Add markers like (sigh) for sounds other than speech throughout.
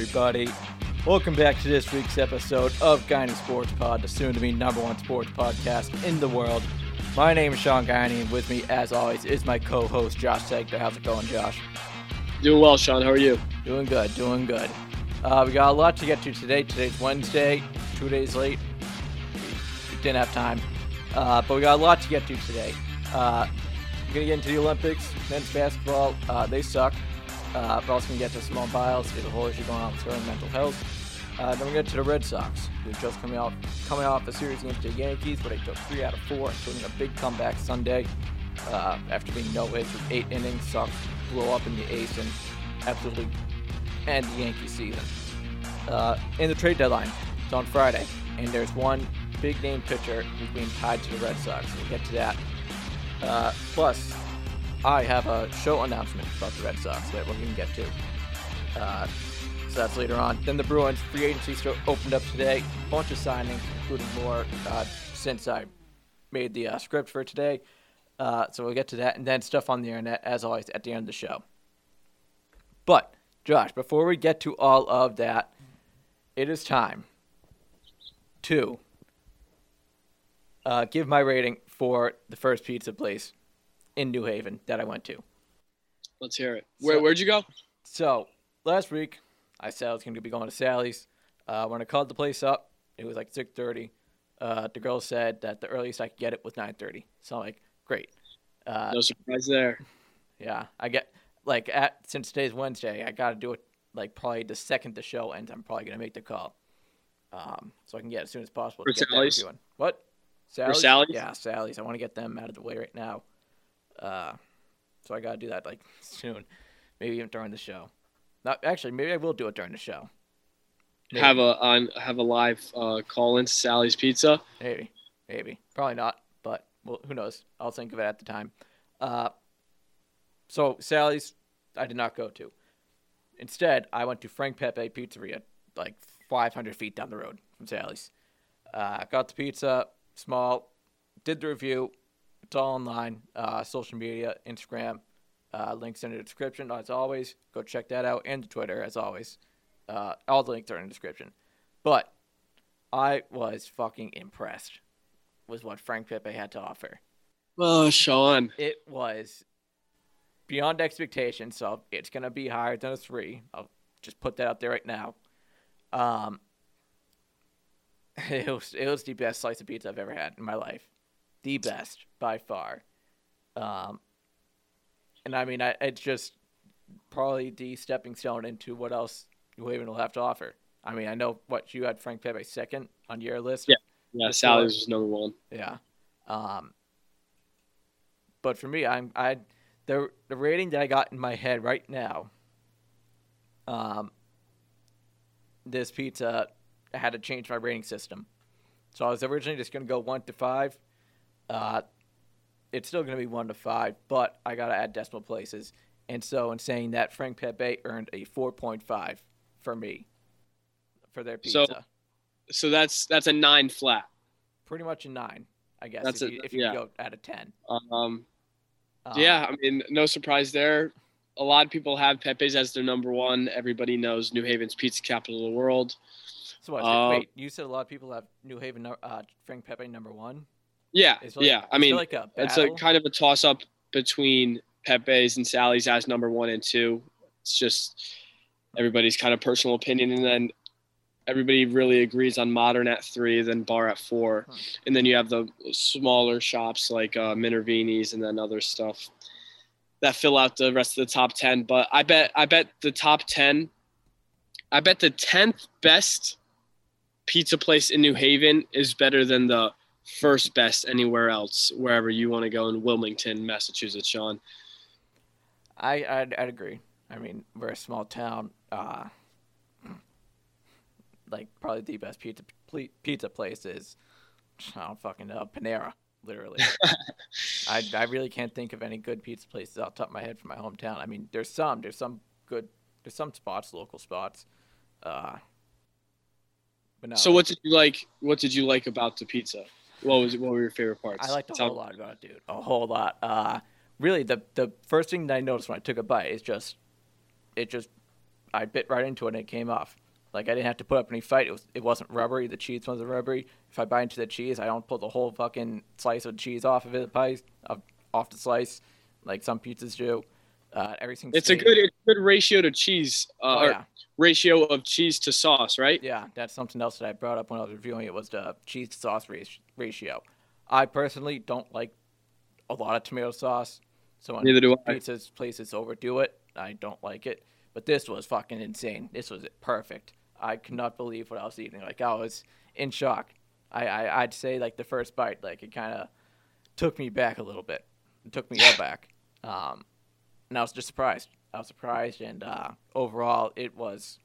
Everybody. Welcome back to this week's episode of Guiney Sports Pod, the soon to be number one sports podcast in the world. My name is Sean Guiney, and with me, as always, is my co host, Josh Seichter. How's it going, Josh? Doing well, Sean. How are you? Doing good, doing good. Uh, we got a lot to get to today. Today's Wednesday, two days late. We didn't have time, uh, but we got a lot to get to today. Uh, we're gonna get into the Olympics, men's basketball. Uh, they suck. Uh, also gonna get to Simone Biles. There's a whole issue going on with her mental health. Uh, then we get to the Red Sox, who are just coming off coming off a series against the Yankees, where they took three out of four, including a big comeback Sunday. Uh, after being no hits with eight innings, Sox blow up in the eighth and absolutely end the Yankee season. Uh, in the trade deadline, it's on Friday, and there's one big name pitcher who's being tied to the Red Sox. We'll get to that. Uh, plus, I have a show announcement about the Red Sox that we're going to get to. Uh, so that's later on. Then the Bruins free agency show opened up today. Bunch of signings, including more uh, since I made the uh, script for today. Uh, so we'll get to that, and then stuff on the internet as always at the end of the show. But Josh, before we get to all of that, it is time to uh, give my rating for the first pizza place in New Haven that I went to. Let's hear it. Where, So- where'd you go? So last week, I said I was going to be going to Sally's. Uh, when I called the place up, it was like 6:30. Uh, the girl said that the earliest I could get it was 9:30. So I'm like, great. Uh, No surprise there. Yeah, I get like at since today's Wednesday, I got to do it like probably the second the show ends. I'm probably gonna make the call, um, so I can get it as soon as possible. For to get Sally's? What? Sally's? Sally's? Yeah, Sally's. I want to get them out of the way right now. Uh, so I got to do that like (laughs) soon, maybe even during the show. Not actually, maybe I will do it during the show. Maybe. Have a on have a live uh, call in to Sally's Pizza. Maybe, maybe, probably not, but well, who knows? I'll think of it at the time. Uh, so Sally's, I did not go to. Instead, I went to Frank Pepe Pizzeria, like 500 feet down the road from Sally's. Uh, got the pizza, small, did the review. It's all online, uh, social media, Instagram, uh, links in the description as always. Go check that out, and Twitter as always. Uh, all the links are in the description. But I was fucking impressed with what Frank Pepe had to offer. Oh, Sean. It was beyond expectations, so it's gonna be higher than a three. I'll just put that out there right now. Um, (laughs) it was it was the best slice of pizza I've ever had in my life, the best by far. Um, and I mean, I, it's just probably the stepping stone into what else New Haven will have to offer. I mean, I know what you had Frank Pepe second on your list. Yeah. Yeah, Sally's was number one. Yeah. Um, but for me, I'm I the the rating that I got in my head right now. Um, this pizza I had to change my rating system, so I was originally just gonna go one to five. Uh, it's still gonna be one to five, but I gotta add decimal places, and so in saying that, Frank Pepe earned a four point five for me for their So- pizza. So that's that's a nine flat. Pretty much a nine, I guess. That's if a- you, if you yeah. go out of ten. Um, Um, yeah, I mean, no surprise there. A lot of people have Pepe's as their number one. Everybody knows New Haven's pizza capital of the world. So what? Uh, wait, you said a lot of people have New Haven, uh, Frank Pepe number one. Yeah, like- yeah. I mean, like a it's a kind of a toss up between Pepe's and Sally's as number one and two. It's just everybody's kind of personal opinion, and then everybody really agrees on modern at three, then bar at four, Hmm. and then you have the smaller shops like uh, Minervini's and then other stuff that fill out the rest of the top ten. But I bet I bet the top ten, I bet the tenth best pizza place in New Haven is better than the first best anywhere else, wherever you want to go in Wilmington, Massachusetts, Sean. I I'd, I'd agree. I mean, we're a small town. Uh, like probably the best pizza pizza place is I don't fucking know Panera. Literally, (laughs) I I really can't think of any good pizza places off the top of my head from my hometown. I mean, there's some. There's some good. There's some spots, local spots. Uh, but no. So what did you like? What did you like about the pizza? What was what were your favorite parts? I liked a Tell- whole lot about it, dude. A whole lot. Uh, really, the the first thing that I noticed when I took a bite is just, it just I bit right into it and it came off. Like I didn't have to put up any fight. It was it wasn't rubbery. The cheese wasn't rubbery. If I bite into the cheese, I don't pull the whole fucking slice of cheese off of it, pie, off the slice, like some pizzas do. Uh, everything's. It's a good, it's a good ratio to cheese. Uh, Oh, yeah. ratio of cheese to sauce, right? Yeah, that's something else that I brought up when I was reviewing it was the cheese to sauce ratio. I personally don't like a lot of tomato sauce, so when Neither do I. pizzas places overdo it, I don't like it. But this was fucking insane. This was perfect. I could not believe what I was eating. Like I was in shock. I, I I'd say like the first bite, like it kind of took me back a little bit. It took me aback. Um, and I was just surprised. I was surprised, and uh, overall, it was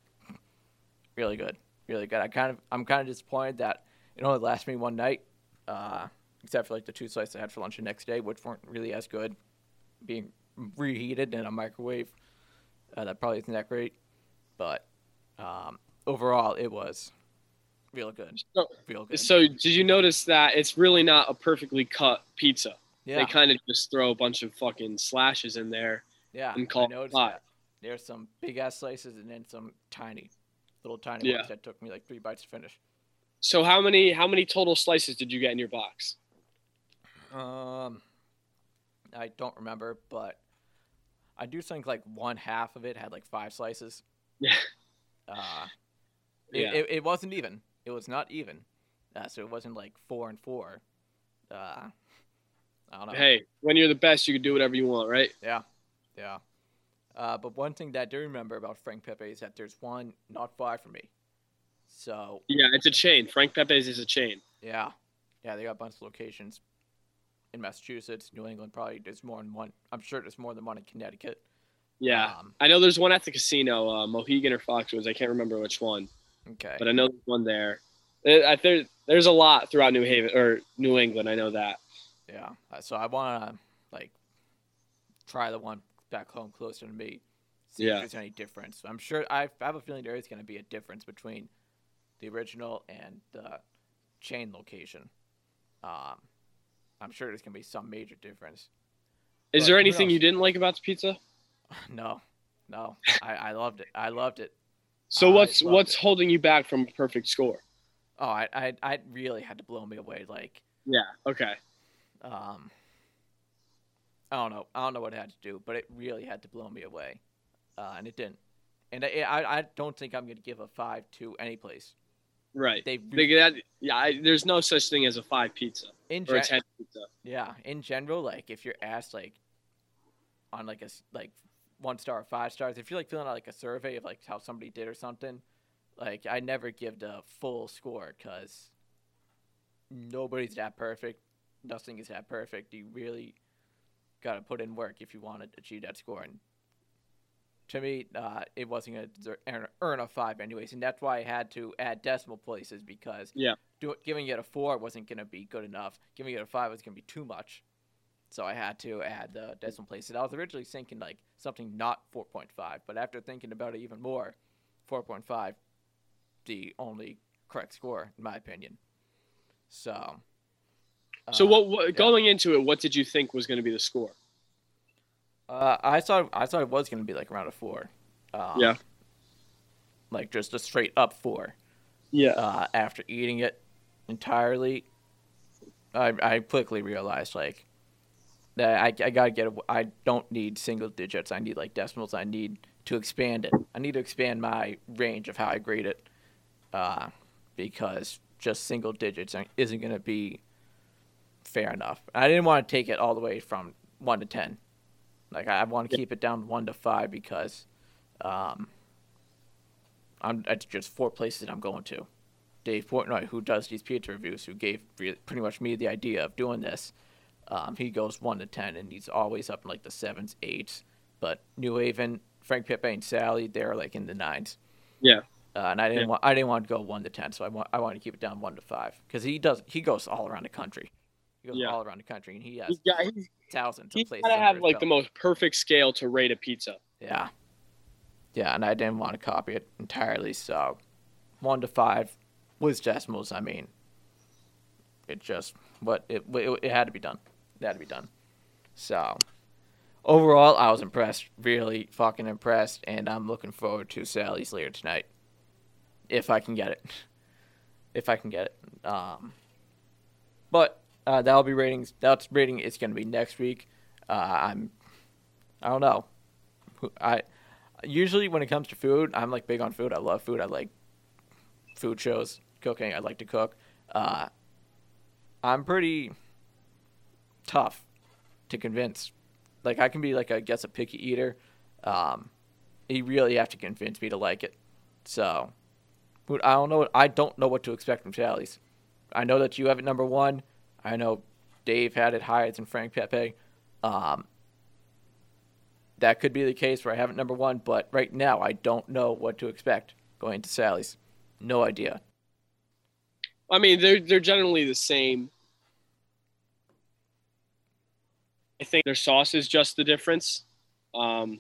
really good, really good. I kind of, I'm kind of disappointed that it only lasted me one night, uh, except for like the two slices I had for lunch the next day, which weren't really as good, being reheated in a microwave. Uh, that probably isn't that great, but um, overall, it was real good, So, real good. so did you notice that it's really not a perfectly cut pizza? yeah, They kind of just throw a bunch of fucking slashes in there. Yeah. and I call pie. that. There's some big ass slices and then some tiny, little tiny Yeah. ones that took me like three bites to finish. So how many how many total slices did you get in your box? Um, I don't remember, but I do think like one half of it had like five slices. Yeah. Uh, it, Yeah. it, it wasn't even. It was not even. Uh, so it wasn't like four and four. Uh, I don't know. Hey, when you're the best, you can do whatever you want, right? Yeah. Yeah. Uh, but one thing that I do remember about Frank Pepe is that there's one not far from me. So Yeah, it's a chain. Frank Pepe's is a chain. yeah, yeah, they got a bunch of locations in Massachusetts, New England. Probably there's more than one. I'm sure there's more than one in Connecticut. Yeah, Um, I know there's one at the casino, uh, Mohegan or Foxwoods. I can't remember which one, okay. but I know there's one there. Uh, I, there there's a lot throughout New Haven or New England. I know that. Yeah. uh, So I want to like try the one back home closer to me. See Yeah. if there's any difference. I'm sure I have a feeling there is going to be a difference between the original and the chain location. Um, I'm sure there's going to be some major difference. Is But there anything you didn't like about the pizza? (laughs) No, no, I, I loved it. I loved it. So I what's what's it. holding you back from a perfect score? Oh, I, I, I really had to blow me away. Like, Yeah. Okay. um, I don't know. I don't know what it had to do, but it really had to blow me away, uh, and it didn't. And I, I, I don't think I'm going to give a five to any place. Right. They, They, that, yeah. I, there's no such thing as a five pizza in or a gen- ten pizza. yeah, in general, like if you're asked like on like a like one star or five stars, if you're like filling out like a survey of like how somebody did or something, like I never give the full score because nobody's that perfect. Nothing is that perfect. You really got to put in work if you want to achieve that score. And to me, uh, it wasn't going to earn, a five anyways, and that's why I had to add decimal places because Yeah. do, giving it a four wasn't going to be good enough. Giving it a five was going to be too much. So I had to add the decimal places. I was originally thinking like something not 4.5, but after thinking about it even more, 4.5, the only correct score in my opinion. So. So uh, what, what going into it? What did you think was going to be the score? Uh, I thought I thought it was going to be like around a four. Um, Yeah. Like just a straight up four. Yeah. uh, after eating it entirely, I, I quickly realized like that I, I gotta get. A, I don't need single digits. I need like decimals. I need to expand it. I need to expand my range of how I grade it, uh, because just single digits isn't gonna be fair enough. I didn't want to take it all the way from one to ten. Like I want to keep it down one to five because, um, I'm it's just four places that I'm going to. Dave Portnoy, who does these pizza reviews, who gave pretty much me the idea of doing this, um, he goes one to ten, and he's always up in like the sevens, eights. But New Haven, Frank and Sally, they're like in the nines. Yeah. Uh, and I didn't Yeah. want I didn't want to go one to ten, so I want I want to keep it down one to five because he does he goes all around the country. He goes Yeah. all around the country, and he has He's got, he's, thousands he's of places. got to have like the most perfect scale to rate a pizza. Yeah. Yeah, and I didn't want to copy it entirely, so one to five was decimals. I mean, it just, but it, it, it had to be done. It had to be done. So, overall, I was impressed. Really fucking impressed, and I'm looking forward to Sally's later tonight, if I can get it. (laughs) If I can get it. Um, but uh, that'll be ratings. That's rating. It's gonna be next week. Uh, I'm. I don't know. I usually when it comes to food, I'm like big on food. I love food. I like food shows, cooking. I like to cook. Uh, I'm pretty tough to convince. Like I can be like I guess a picky eater. Um, you really have to convince me to like it. So, I don't know. I don't know what to expect from Sally's. I know that you have it number one. I know Dave had it higher than Frank Pepe. Um, that could be the case where I have it number one, but right now I don't know what to expect going to Sally's. No idea. I mean, they're they're generally the same. I think their sauce is just the difference, um,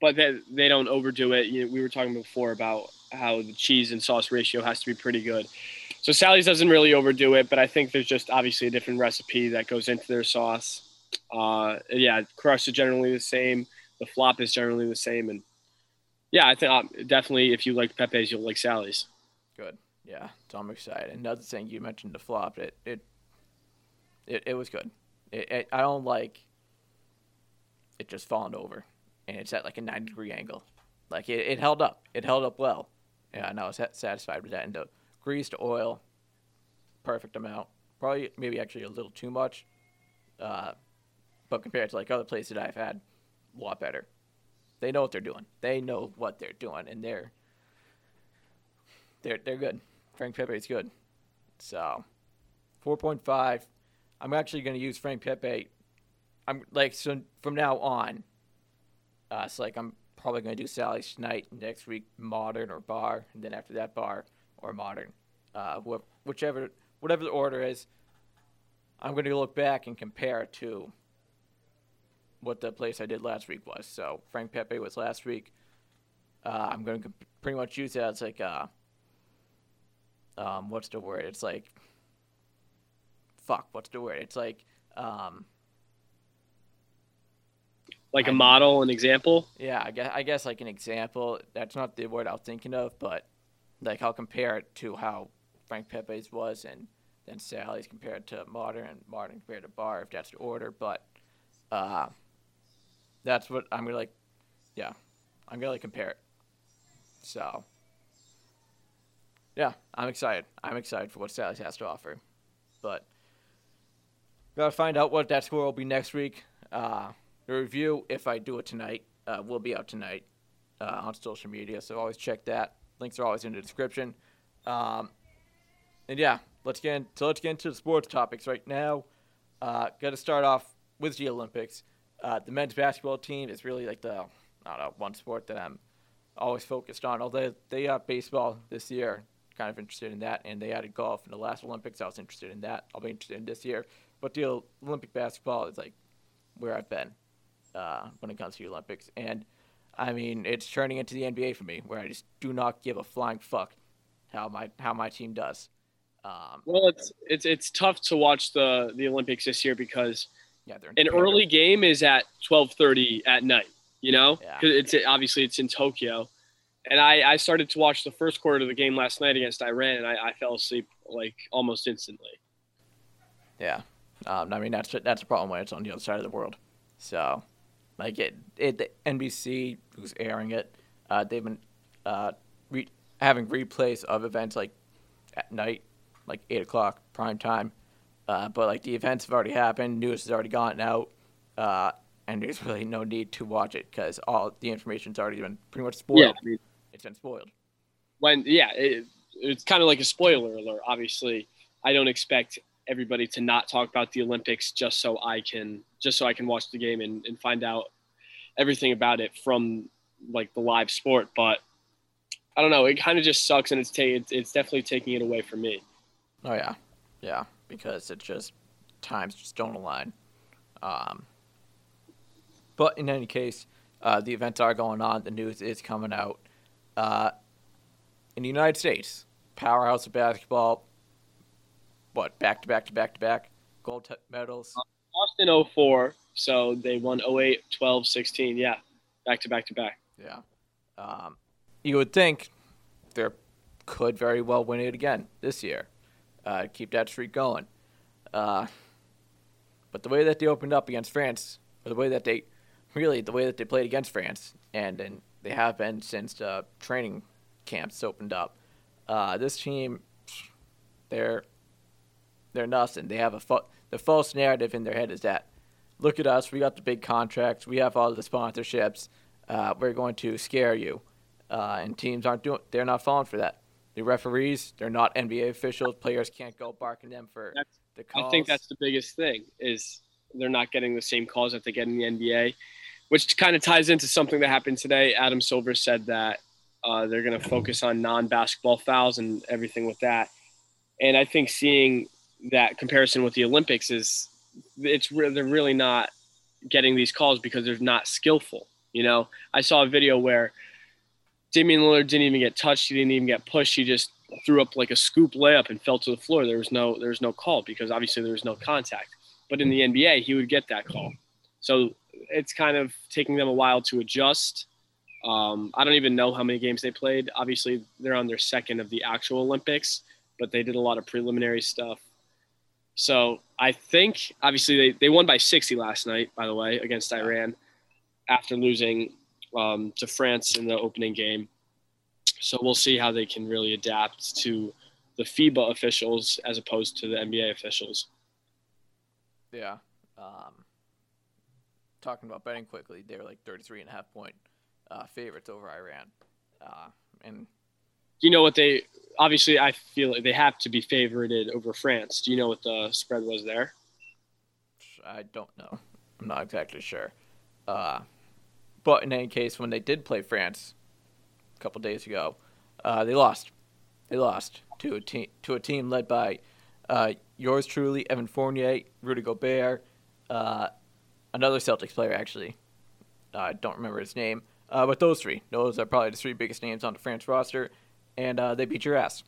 but they they don't overdo it. You know, we were talking before about how the cheese and sauce ratio has to be pretty good. So Sally's doesn't really overdo it, but I think there's just obviously a different recipe that goes into their sauce. Uh, yeah, crust is generally the same. The flop is generally the same, and yeah, I think um, definitely if you like Pepe's, you'll like Sally's. Good. Yeah, so I'm excited. Another thing you mentioned the flop. It it it, it was good. It, it, I don't like it just falling over, and it's at like a 90 degree angle. Like it, it held up. It held up well. Yeah, and I was satisfied with that. And the greased oil, perfect amount. Probably maybe actually a little too much. Uh, but compared to like other places that I've had, a lot better. They know what they're doing. They know what they're doing, and they're they're they're good. Frank Pepe is good. So, four point five. I'm actually going to use Frank Pepe. I'm like so from now on. Uh, it's like I'm probably going to do Sally's tonight, next week modern or bar, and then after that bar or modern, uh, whichever whatever the order is. I'm going to look back and compare it to what the place I did last week was. So Frank Pepe was last week. Uh, I'm going to pretty much use that as like a, uh, um, what's the word? It's like, fuck, what's the word? It's like, um, like a model, an example. Yeah, I guess I guess like an example. That's not the word I was thinking of, but like I'll compare it to how Frank Pepe's was, and then Sally's compared to modern, and modern compared to bar, if that's the order. But uh, that's what I'm gonna like. Yeah, I'm gonna like compare it. So, yeah, I'm excited. I'm excited for what Sally's has to offer, but gotta find out what that score will be next week. Uh, the review, if I do it tonight, uh, will be out tonight uh, on social media. So always check that. Links are always in the description. Um, and yeah, let's get in, so let's get into the sports topics right now. Uh, Got to start off with the Olympics. Uh, the men's basketball team is really like the I don't know one sport that I'm always focused on. Although they got baseball this year, kind of interested in that, and they added golf in the last Olympics. I was interested in that. I'll be interested in this year. But the Olympic basketball is like where I've been uh, when it comes to the Olympics, and I mean it's turning into the NBA for me, where I just do not give a flying fuck how my how my team does. Um, well, it's it's it's tough to watch the the Olympics this year because yeah, an early game is at 12:30 at night. You know, yeah. it's obviously it's in Tokyo, and I I started to watch the first quarter of the game last night against Iran, and I, I fell asleep like almost instantly. Yeah, um, I mean that's that's a problem when it's on the other side of the world. So, like it, it the NBC who's airing it, uh, they've been uh, re- having replays of events like at night, like eight o'clock prime time uh, but like the events have already happened, news has already gotten out, uh, and there's (laughs) really no need to watch it because all the information's already been pretty much spoiled. Yeah, I mean, it's been spoiled. When yeah, it, it's kind of like a spoiler alert. Obviously, I don't expect everybody to not talk about the Olympics just so I can just so I can watch the game and, and find out everything about it from like the live sport. But I don't know. It kind of just sucks, and it's ta- it's, it's definitely taking it away from me. Oh yeah, yeah because it just times just don't align. Um, but in any case, uh, the events are going on. The news is coming out. Uh, in the United States, powerhouse of basketball. What back to back to back to back gold t- medals? Boston 04, So they won 08, 12, 16. Yeah, back to back to back. Yeah. Um, you would think they could very well win it again this year. Uh, keep that streak going. Uh, but the way that they opened up against France, or the way that they, really the way that they played against France, and, and they have been since uh, training camps opened up, uh, this team, they're they're nothing. They have a fa- the false narrative in their head is that, look at us, we got the big contracts, we have all the sponsorships, uh, we're going to scare you, uh, and teams aren't doing, they're not falling for that. The referees, they're not NBA officials. Players can't go barking them for That's- the calls. I think that's the biggest thing is they're not getting the same calls that they get in the NBA, which kind of ties into something that happened today. Adam Silver said that uh, they're going to focus on non-basketball fouls and everything with that. And I think seeing that comparison with the Olympics is it's re- they're really not getting these calls because they're not skillful. You know, I saw a video where Damian Lillard didn't even get touched. He didn't even get pushed. He just threw up like a scoop layup and fell to the floor. There was no there was no call because obviously there was no contact. But in the NBA, he would get that call. So it's kind of taking them a while to adjust. Um, I don't even know how many games they played. Obviously, they're on their second of the actual Olympics, but they did a lot of preliminary stuff. So I think obviously they, they won by 60 last night, by the way, against Iran after losing um, to France in the opening game. So we'll see how they can really adapt to the FIBA officials as opposed to the NBA officials. Yeah. Um, talking about betting quickly, they were like 33 and a half point uh, favorites over Iran. Uh, and you know what they obviously I feel like they have to be favorited over France. Do you know what the spread was there? I don't know. I'm not exactly sure. Uh, but in any case, when they did play France a couple days ago, uh, they lost. They lost to a team to a team led by uh, yours truly, Evan Fournier, Rudy Gobert, uh, another Celtics player actually. I don't remember his name, uh, but those three, those are probably the three biggest names on the France roster, and uh, they beat your ass.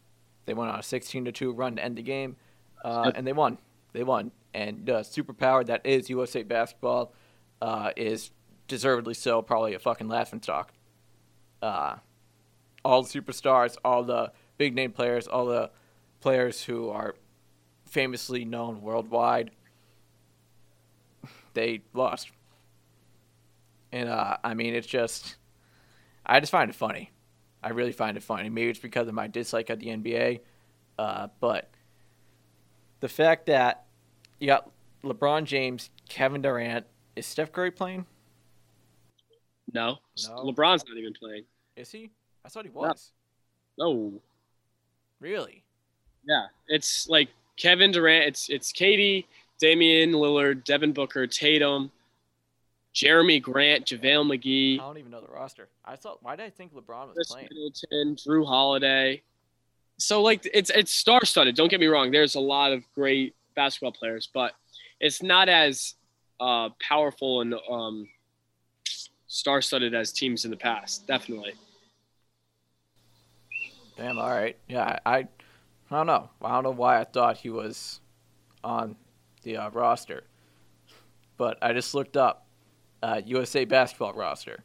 They went on a 16 to two run to end the game, uh, and they won. They won, and the superpower that is USA basketball uh, is deservedly so probably a fucking laughing stock. Uh, all the superstars, all the big name players, all the players who are famously known worldwide, they lost. And uh, I mean, it's just, I just find it funny. I really find it funny. Maybe it's because of my dislike of the NBA, uh, but the fact that you got LeBron James, Kevin Durant, is Steph Curry playing? No. No. LeBron's not even playing. Is he? I thought he was. No. Really? Yeah. It's like Kevin Durant, it's it's Katie, Damian Lillard, Devin Booker, Tatum, Jerami Grant, JaVale McGee. I don't even know the roster. I thought. Why did I think LeBron was Khris playing? Middleton, Jrue Holiday. So like it's it's star studded. Don't get me wrong. There's a lot of great basketball players, but it's not as uh, powerful and um, star studded as teams in the past. Definitely. Damn. All right. Yeah. I. I don't know. I don't know why I thought he was on the uh, roster, but I just looked up uh, USA basketball roster.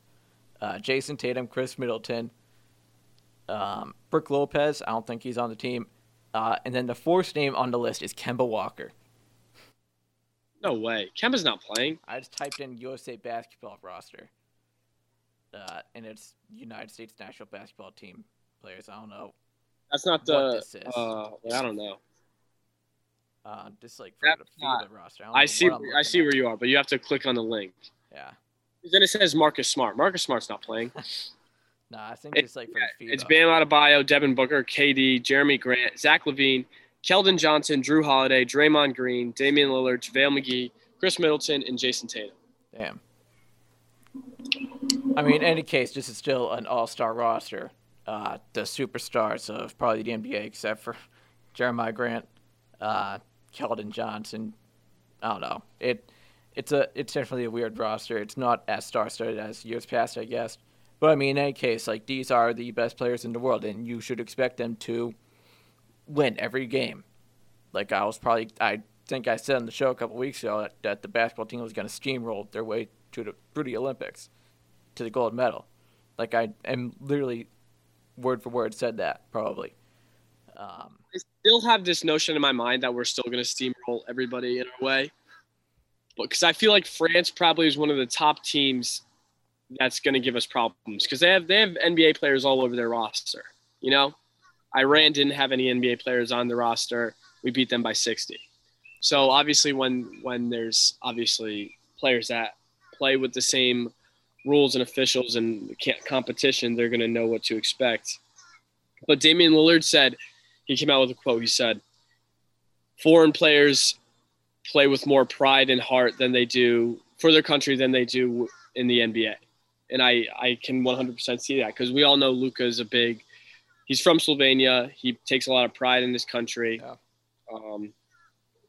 Uh, Jayson Tatum, Khris Middleton, um, Brook Lopez. I don't think he's on the team. Uh, and then the fourth name on the list is Kemba Walker. No way. Kemba's not playing. I just typed in USA basketball roster, uh, and it's United States national basketball team players. I don't know. That's not the. Uh, I don't know. Uh, just like for That's the not- FIBA roster. don't I see. I see at. where you are, but you have to click on the link. Yeah. Then it says Marcus Smart. Marcus Smart's not playing. (laughs) Nah, I think It- it's like for Yeah, the FIBA. it's Bam Adebayo, Devin Booker, KD, Jerami Grant, Zach LaVine, Keldon Johnson, Jrue Holiday, Draymond Green, Damian Lillard, JaVale McGee, Khris Middleton, and Jayson Tatum. Damn. I mean, in any case, this is still an all-star roster. Uh, the superstars of probably the NBA, except for Jeremiah Grant, uh, Keldon Johnson. I don't know. It it's a it's definitely a weird roster. It's not as star-studded as years past, I guess. But I mean, in any case, like these are the best players in the world, and you should expect them to win every game. Like I was probably I think I said on the show a couple weeks ago that, that the basketball team was going to steamroll their way to the through the Olympics to the gold medal. Like I am literally word for word said that probably. Um, I still have this notion in my mind that we're still going to steamroll everybody in our way, because I feel like France probably is one of the top teams that's going to give us problems because they have they have NBA players all over their roster. You know, Iran didn't have any NBA players on the roster. We beat them by 60. So obviously, when when there's obviously players that play with the same rules and officials and competition, they're going to know what to expect. But Damian Lillard said he came out with a quote. He said, "Foreign players play with more pride and heart than they do for their country than they do in the NBA." And I I can 100% see that because we all know Luka is a big. He's from Slovenia. He takes a lot of pride in this country. Yeah. Um,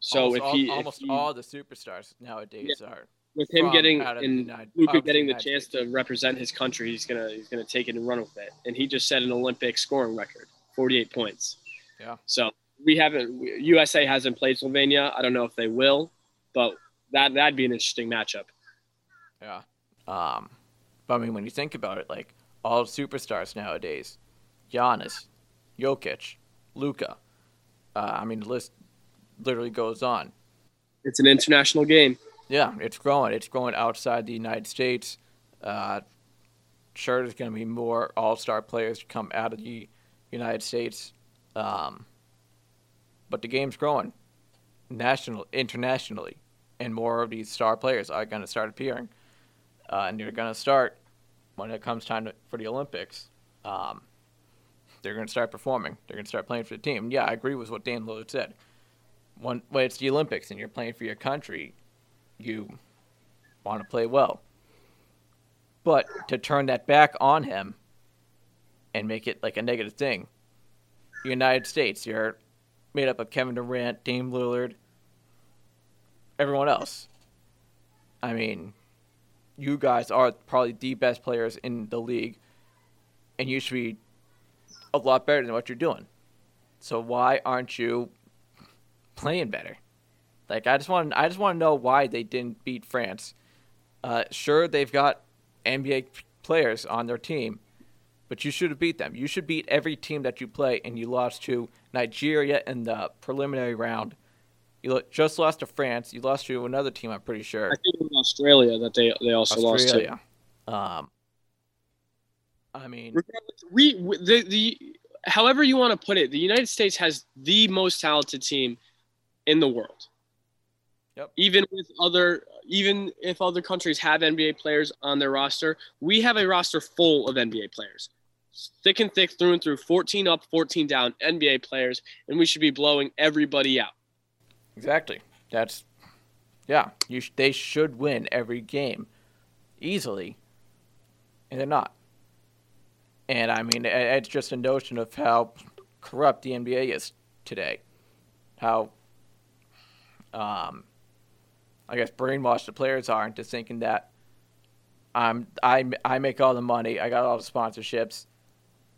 so almost if all, he almost if he, all the superstars nowadays Yeah. are with him getting out of the and United- Luka of the getting the United chance States. to represent his country, he's gonna he's gonna take it and run with it. And he just set an Olympic scoring record, 48 points. Yeah. So we haven't USA hasn't played Slovenia. I don't know if they will, but that that'd be an interesting matchup. Yeah. Um, but I mean, when you think about it, like all superstars nowadays, Giannis, Jokic, Luka. Uh, I mean, the list literally goes on. It's an international game. Yeah, it's growing. It's growing outside the United States. Uh, sure, there's going to be more all-star players to come out of the United States, um, but the game's growing national, internationally, and more of these star players are going to start appearing, uh, and they're going to start when it comes time to, for the Olympics. Um, they're going to start performing. They're going to start playing for the team. Yeah, I agree with what Dan Lillard said. When, when it's the Olympics and you're playing for your country, you want to play well. But to turn that back on him and make it like a negative thing, United States, you're made up of Kevin Durant, Dame Lillard, everyone else. I mean, you guys are probably the best players in the league, and you should be a lot better than what you're doing. So why aren't you playing better? Like I just want I just want to know why they didn't beat France. Uh, sure, they've got NBA players on their team, but you should have beat them. You should beat every team that you play, and you lost to Nigeria in the preliminary round. You just lost to France. You lost to another team, I'm pretty sure. I think it was Australia that they they also lost to. Australia. Um, I mean, we we- the the however you want to put it, the United States has the most talented team in the world. Yep. Even with other, even if other countries have NBA players on their roster, we have a roster full of NBA players, thick and thick, through and through, 14 up, 14 down, NBA players, and we should be blowing everybody out. Exactly. That's yeah. You sh- they should win every game easily, and they're not. And I mean, it's just a notion of how corrupt the NBA is today. How, um, I guess brainwashed the players are into thinking that I'm I I make all the money, I got all the sponsorships.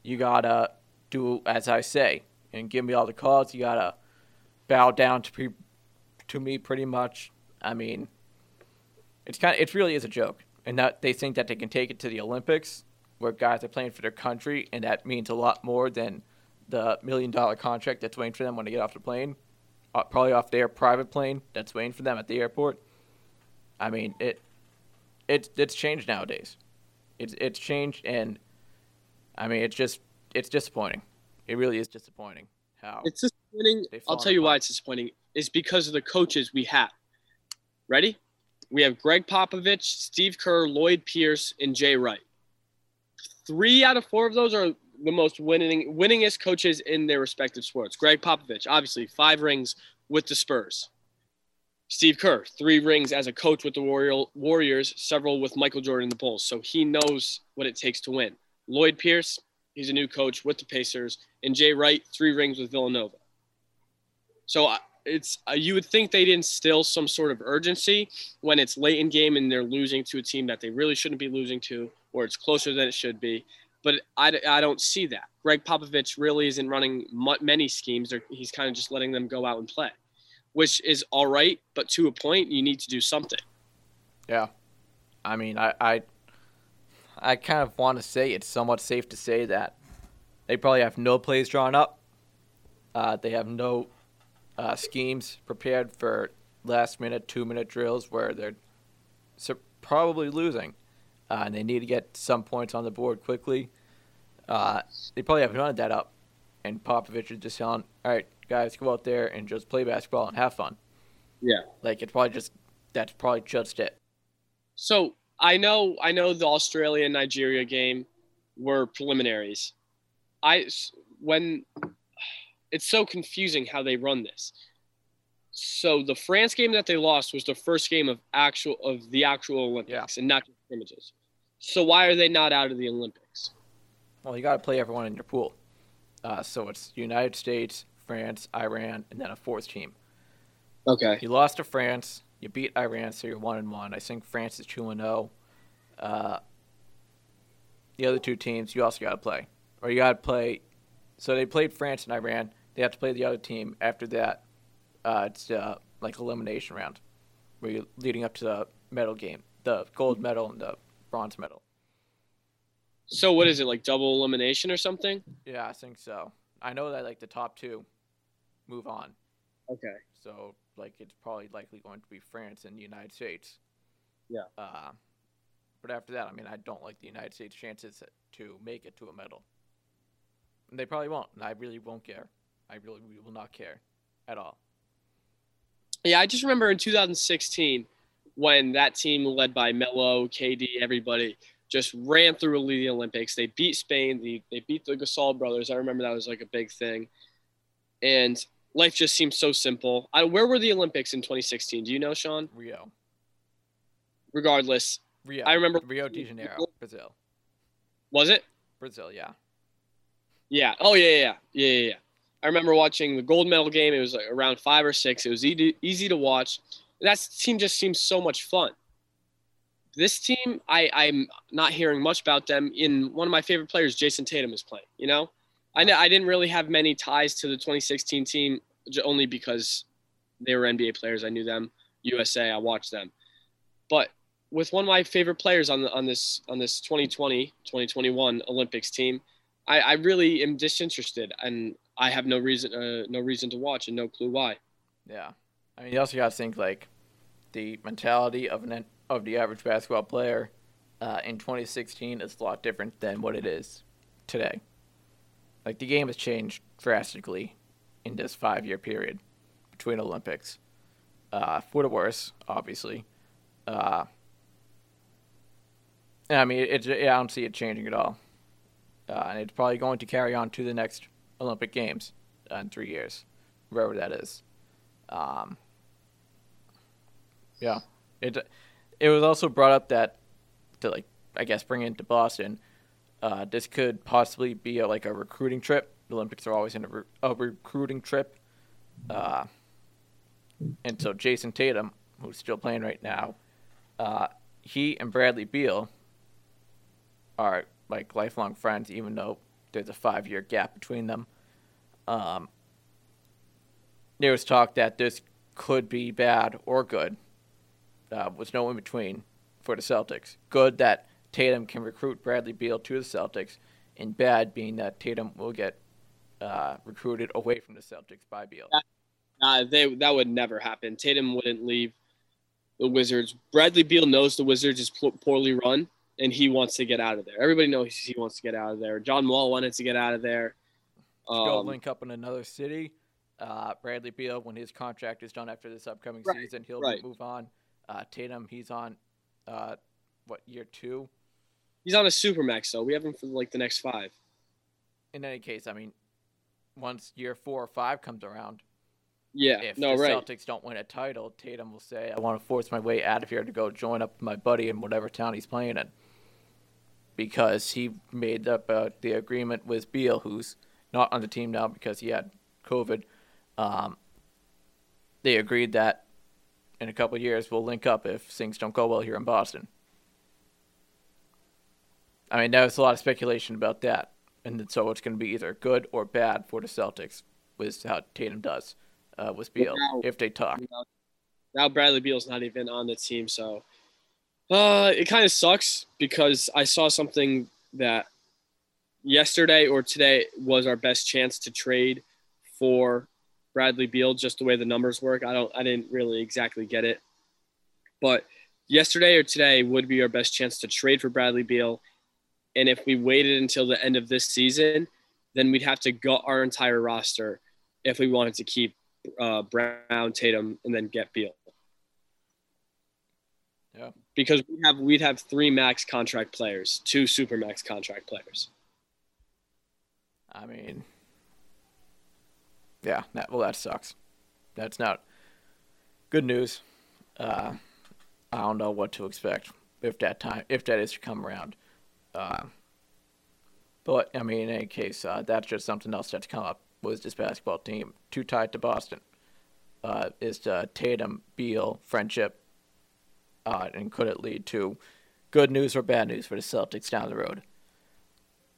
You gotta do as I say and give me all the calls. You gotta bow down to pre- to me pretty much. I mean, it's kind of it really is a joke, and that they think that they can take it to the Olympics, where guys are playing for their country, and that means a lot more than the million dollar contract that's waiting for them when they get off the plane, uh, probably off their private plane that's waiting for them at the airport. I mean, it it's it's changed nowadays. It's it's changed, and I mean, it's just it's disappointing. It really is disappointing how It's disappointing. I'll tell you why it's disappointing. Is because of the coaches we have. Ready? We have Gregg Popovich, Steve Kerr, Lloyd Pierce, and Jay Wright. Three out of four of those are the most winning, winningest coaches in their respective sports. Gregg Popovich, obviously, five rings with the Spurs. Steve Kerr, three rings as a coach with the Warrior, Warriors, several with Michael Jordan and the Bulls. So he knows what it takes to win. Lloyd Pierce, he's a new coach with the Pacers, and Jay Wright, three rings with Villanova. So it's uh, you would think they'd instill some sort of urgency when it's late in game and they're losing to a team that they really shouldn't be losing to, or it's closer than it should be. But I, I don't see that. Gregg Popovich really isn't running many schemes. He's kind of just letting them go out and play. which is all right, but to a point, you need to do something. Yeah, I mean, I I, I kind of want to say it's somewhat safe to say that they probably have no plays drawn up. Uh, they have no uh, schemes prepared for last minute, two minute drills where they're so probably losing, uh, and they need to get some points on the board quickly. Uh, they probably have none that up, and Popovich is just telling, "All right, guys, go out there and just play basketball and have fun." Yeah, like it's probably just that's probably just it. So I know I know the Australia Nigeria game were preliminaries. I when it's so confusing how they run this. So the France game that they lost was the first game of actual of the actual Olympics yeah. and not just scrimmages. So why are they not out of the Olympics? Well, you got to play everyone in your pool. Uh, so it's United States, France, Iran, and then a fourth team. Okay. You lost to France. You beat Iran, so you're one and one. I think France is two and zero. Oh. Uh, the other two teams you also got to play, or you got to play. So they played France and Iran. They have to play the other team after that. Uh, it's uh, like elimination round, where you're leading up to the medal game, the gold medal and the bronze medal. So what is it like double elimination or something? Yeah, I think so. I know that like the top two move on. Okay. So like it's probably likely going to be France and the United States. Yeah. Uh, but after that, I mean, I don't like the United States' chances to make it to a medal. And they probably won't, and I really won't care. I really will not care at all. Yeah, I just remember in 2016 when that team led by Melo, KD, everybody just ran through the Olympics. They beat Spain. They, they beat the Gasol brothers. I remember that was like a big thing. And life just seems so simple. I, where were the Olympics in 2016? Do you know, Sean? Rio. Regardless, Rio. I remember Rio de Janeiro, Brazil. Was it? Brazil, yeah. Yeah. Oh yeah, yeah, yeah, yeah. yeah. I remember watching the gold medal game. It was like around five or six. It was easy, easy to watch. That team just seems so much fun. This team, I, I'm not hearing much about them. In one of my favorite players, Jayson Tatum, is playing. You know, I, I didn't really have many ties to the 2016 team, only because they were NBA players. I knew them. USA, I watched them. But with one of my favorite players on the, on this on this 2020 2021 Olympics team, I, I really am disinterested, and I have no reason uh, no reason to watch and no clue why. Yeah, I mean, you also got to think like the mentality of an of the average basketball player uh, in 2016 is a lot different than what it is today. Like the game has changed drastically in this five year period between Olympics, uh, for the worse, obviously. Uh, I mean, it, it, I don't see it changing at all uh, and it's probably going to carry on to the next Olympic Games in three years, wherever that is. Um, yeah, it it was also brought up that to like I guess bring it into Boston. Uh, this could possibly be a, like a recruiting trip. The Olympics are always in a, re- a recruiting trip. Uh, and so Jayson Tatum, who's still playing right now, uh, he and Bradley Beal are like lifelong friends, even though there's a five year gap between them. Um, there was talk that this could be bad or good. Uh, was no in between for the Celtics. Good that Tatum can recruit Bradley Beal to the Celtics, and bad being that Tatum will get uh, recruited away from the Celtics by Beal. Uh, they, that would never happen. Tatum wouldn't leave the Wizards. Bradley Beal knows the Wizards is poorly run, and he wants to get out of there. Everybody knows he wants to get out of there. John Wall wanted to get out of there. Um, go link up in another city. Uh, Bradley Beal, when his contract is done after this upcoming right, season, he'll right. move on. Uh, Tatum, he's on uh, what year two? He's on a supermax, so we have him for like the next five. In any case, I mean, once year four or five comes around, yeah, if no, the right. Celtics don't win a title, Tatum will say, "I want to force my way out of here to go join up with my buddy in whatever town he's playing in." because he made up uh, the agreement with Beal, who's not on the team now because he had COVID. Um, they agreed that in a couple years we'll link up if things don't go well here in Boston. I mean, there was a lot of speculation about that, and so it's going to be either good or bad for the Celtics with how Tatum does. uh, with Beal Wow. if they talk. Now, now Bradley Beal's not even on the team, so uh, it kind of sucks because I saw something that yesterday or today was our best chance to trade for Bradley Beal. Just the way the numbers work, I don't, I didn't really exactly get it, but yesterday or today would be our best chance to trade for Bradley Beal. And if we waited until the end of this season, then we'd have to gut our entire roster if we wanted to keep uh, Brown, Tatum, and then get Beal. Yeah. Because we have we'd have three max contract players, two super max contract players. I mean, yeah, that, well, that sucks. That's not good news. Uh, I don't know what to expect if that time, if that is to come around. Uh, but I mean, in any case, uh, that's just something else that's come up. Was this basketball team too tied to Boston? Uh, is the Tatum Beal friendship, uh, and could it lead to good news or bad news for the Celtics down the road?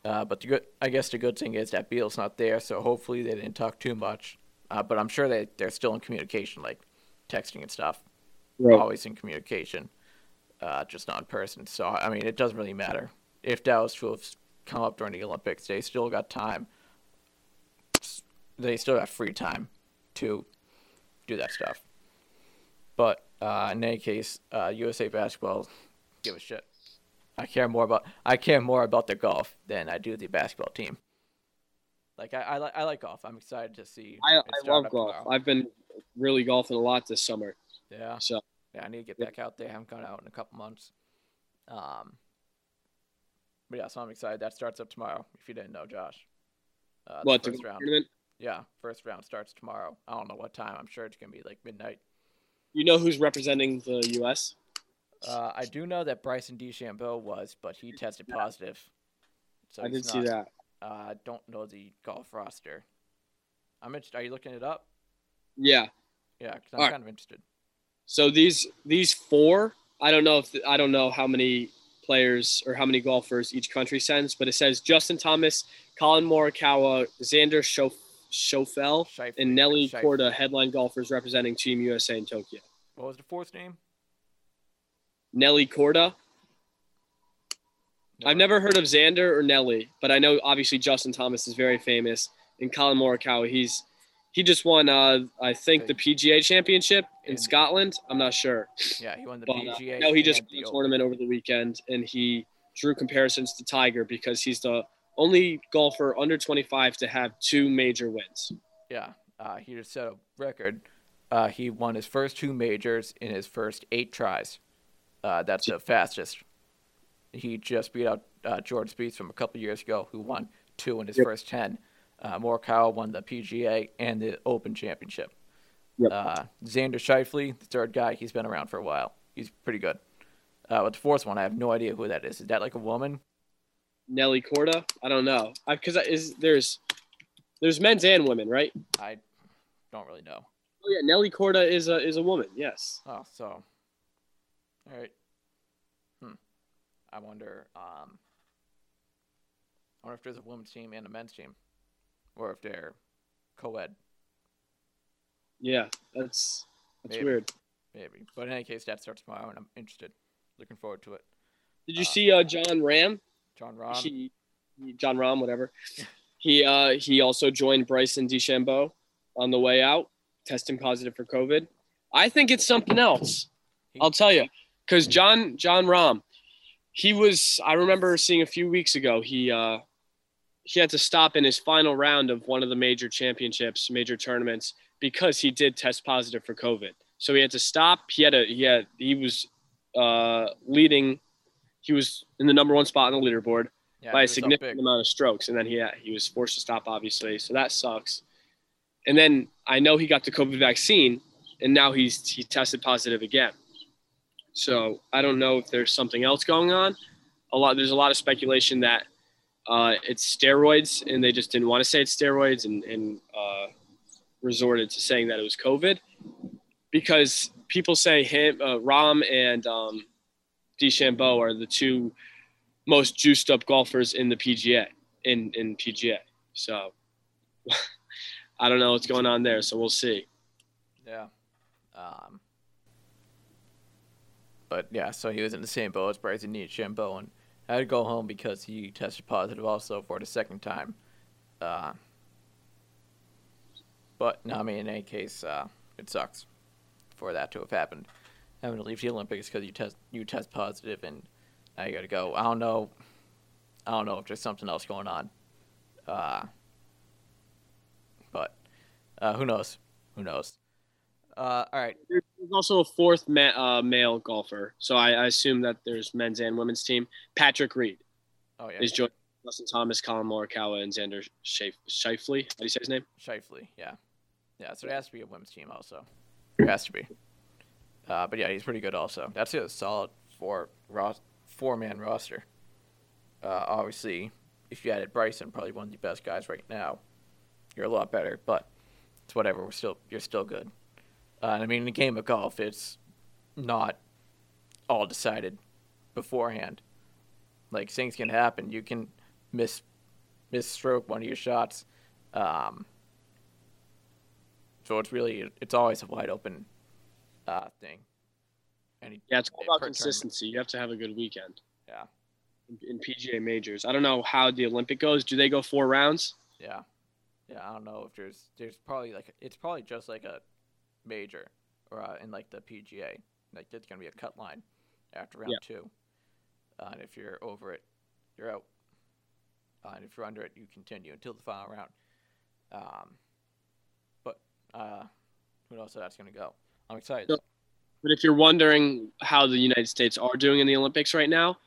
Uh, but the good, I guess the good thing is that Beal's not there, so hopefully they didn't talk too much. Uh, but I'm sure they they're still in communication, like texting and stuff. Always in communication, uh, just not in person. So I mean, it doesn't really matter if Dallas have come up during the Olympics. They still got time. They still got free time to do that stuff. But uh, in any case, uh, USA basketball, give a shit. I care more about I care more about the golf than I do the basketball team. Like I, I like I like golf. I'm excited to see. I, I love golf. Tomorrow. I've been really golfing a lot this summer. Yeah, So yeah. I need to get back out there. I haven't gone out in a couple months. Um, but yeah, so I'm excited. That starts up tomorrow. If you didn't know, Josh. Uh, the what first round? tournament? Yeah, first round starts tomorrow. I don't know what time. I'm sure it's gonna be like midnight. You know who's representing the U.S.? Uh, I do know that Bryson DeChambeau was, but he tested positive. So I he's did see not- that. Uh, I don't know the golf roster. I'm interested. Are you looking it up? Yeah. Yeah, because I'm Alright. kind of interested. So these these four, I don't know if I don't know how many players or how many golfers each country sends, but it says Justin Thomas, Collin Morikawa, Xander Schof- Schofel, Scheif- and Nelly Korda, headline golfers representing Team USA in Tokyo. What was the fourth name? Nelly Korda. No. I've never heard of Xander or Nelly, but I know obviously Justin Thomas is very famous, and Collin Morikawa, he's he just won, uh, I think, the PGA Championship in Scotland. I'm not sure. Yeah, he won the But uh, PGA. no, he just won the tournament over the weekend, and he drew comparisons to Tiger because he's the only golfer under 25 to have two major wins. Yeah, uh, he just set a record. Uh, he won his first two majors in his first eight tries. Uh, that's the fastest. He just beat out uh, George Spieth from a couple years ago, who won two in his Yep. first ten. Uh, Morikawa won the PGA and the Open Championship. Yep. Uh, Xander Schauffele, the third guy, he's been around for a while. He's pretty good. Uh, but the fourth one, I have no idea who that is. Is that like a woman? Nelly Korda, I don't know, because is there's there's men's and women, right? I don't really know. Oh yeah, Nelly Korda is a is a woman. Yes. Oh, so. All right. Hmm. I wonder. Um. I wonder if there's a women's team and a men's team, or if they're co-ed. Yeah, that's that's Maybe. weird. Maybe. But in any case, that starts tomorrow, and I'm interested. Looking forward to it. Did you Uh, see uh, John Ram? Jon Rahm. he, Jon Rahm, whatever. (laughs) he uh, he also joined Bryson DeChambeau on the way out, testing positive for COVID. I think it's something else. I'll tell you, because John Jon Rahm, he was. I remember seeing a few weeks ago. He uh, he had to stop in his final round of one of the major championships, major tournaments, because he did test positive for COVID. So he had to stop. He had a he had he was uh, leading. He was in the number one spot on the leaderboard yeah, by a significant amount of strokes, and then he had, he was forced to stop, obviously. So that sucks. And then I know he got the COVID vaccine, and now he's he tested positive again. So I don't know if there's something else going on. A lot there's a lot of speculation that uh, it's steroids, and they just didn't want to say it's steroids, and and uh, resorted to saying that it was COVID, because people say him, uh, Rahm and um, DeChambeau are the two most juiced up golfers in the PGA in in PGA. So (laughs) I don't know what's going on there. So we'll see. Yeah. Um, but yeah, so he was in the same boat as Bryson DeChambeau and had to go home because he tested positive also for the second time. Uh, but no, I mean, in any case, uh, it sucks for that to have happened. Having to leave the Olympics because you test you test positive and now you got to go. I don't know. I don't know if there's something else going on. Uh, but uh, who knows? Who knows? Uh, all right. There's also a fourth ma- uh, male golfer, so I, I, assume that there's men's and women's team. Patrick Reed. Oh yeah. Is joining Justin Thomas, Collin Morikawa, and Xander Schauffele. How do you say his name? Schauffele. Yeah. Yeah. So it has to be a women's team also. It has to be. Uh, but yeah, he's pretty good also. That's a solid four ro- four man roster. Uh, obviously, if you added Bryson, probably one of the best guys right now, you're a lot better. But it's whatever. We're still you're still good. Uh, I mean, in a game of golf, it's not all decided beforehand. Like things can happen. You can miss miss stroke one of your shots. Um, so it's really it's always a wide open uh, thing. And yeah, it's all about consistency. You have to have a good weekend. Yeah. In, in PGA majors, I don't know how the Olympic goes. Do they go four rounds? Yeah. Yeah, I don't know if there's there's probably like it's probably just like a major or uh, in like the PGA. Like it's gonna be a cut line after round yeah. two, uh, and if you're over it, you're out. Uh, and if you're under it, you continue until the final round. Um, but uh, who knows how that's gonna go? I'm excited. So, but if you're wondering how the United States are doing in the Olympics right now,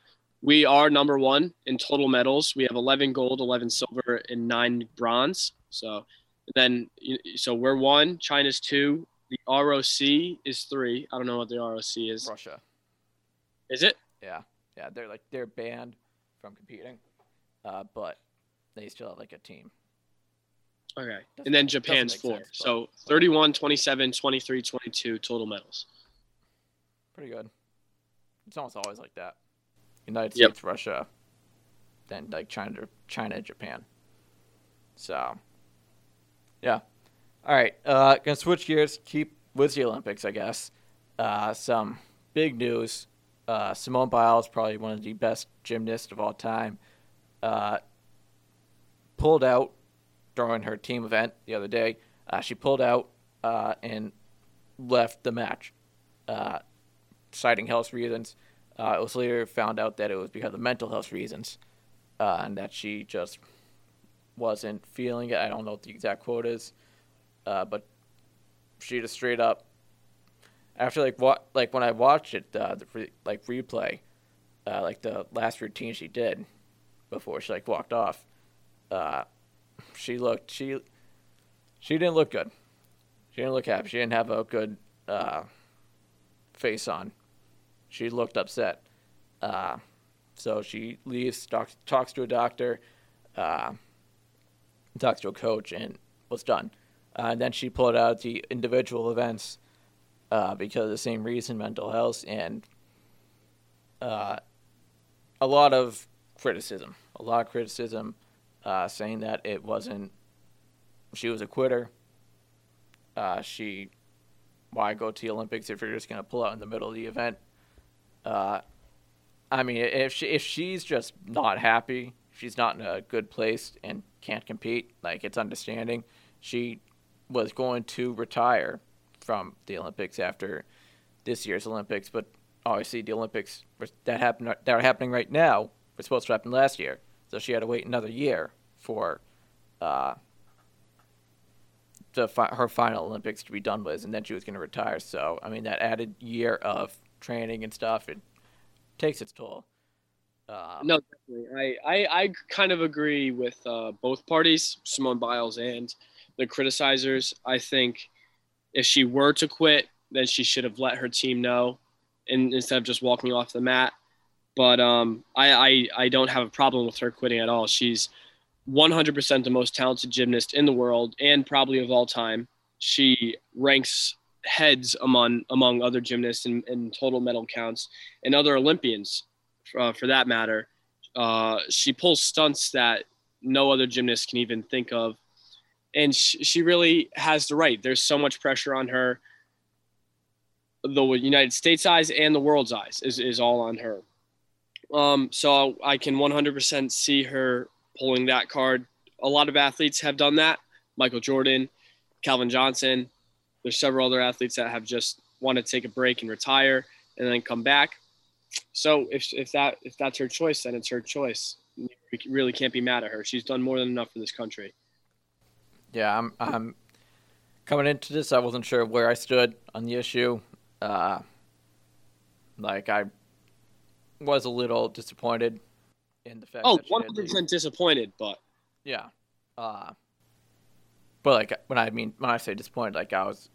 we are number one in total medals. We have 11 gold, 11 silver, and nine bronze. So then, so we're one. China's two. The ROC is three. I don't know what the ROC is. Russia. Is it? Yeah, yeah. They're like they're banned from competing, uh, but they still have like a team. Okay. Doesn't, and then Japan's four. Sense, so 31, 27, 23, 22 total medals. Pretty good. It's almost always like that. United States, yep. Russia, then like China, China, Japan. So, yeah. All right, uh, gonna switch gears. Keep with the Olympics, I guess. Uh, some big news. Uh, Simone Biles, probably one of the best gymnasts of all time, uh, pulled out during her team event the other day. Uh, she pulled out uh, and left the match, uh, citing health reasons. Uh, it was later found out that it was because of mental health reasons, and that she just wasn't feeling it. I don't know what the exact quote is. Uh, but she just straight up after like what like when I watched it uh, the re- like replay, uh, like the last routine she did before she like walked off, uh, she looked she she didn't look good. She didn't look happy. She didn't have a good uh, face on. She looked upset. Uh, so she leaves, talks, talks to a doctor, uh, talks to a coach, and was done. Uh, and then she pulled out the individual events uh, because of the same reason, mental health, and uh, a lot of criticism. A lot of criticism uh, saying that it wasn't, she was a quitter. Uh, she, why go to the Olympics if you're just going to pull out in the middle of the event? Uh, I mean, if she, if she's just not happy, she's not in a good place and can't compete, like it's understanding. She was going to retire from the Olympics after this year's Olympics, but obviously the Olympics that happen that are happening right now were supposed to happen last year, so she had to wait another year for uh, the fi- her final Olympics to be done with, and then she was going to retire. So I mean, that added year of training and stuff it takes its toll. Um, no, definitely. I, I, I kind of agree with uh, both parties, Simone Biles and the criticizers. I think if she were to quit, then she should have let her team know, and instead of just walking off the mat. But um, I, I I don't have a problem with her quitting at all. She's 100% the most talented gymnast in the world and probably of all time. She ranks heads among among other gymnasts in, in total medal counts and other Olympians, uh, for that matter. Uh, she pulls stunts that no other gymnast can even think of and sh- she really has the right. There's so much pressure on her. The United States eyes and the world's eyes is, is all on her. Um, so I can 100% see her pulling that card. A lot of athletes have done that. Michael Jordan, Calvin Johnson. There's several other athletes that have just want to take a break and retire and then come back. So if, if that if that's her choice, then it's her choice. You really can't be mad at her. She's done more than enough for this country. Yeah, I'm. I'm coming into this. I wasn't sure where I stood on the issue. Uh, like I was a little disappointed in the fact. That. Oh, 100 percent disappointed, but yeah. Uh, but like when I mean when I say disappointed, like I was,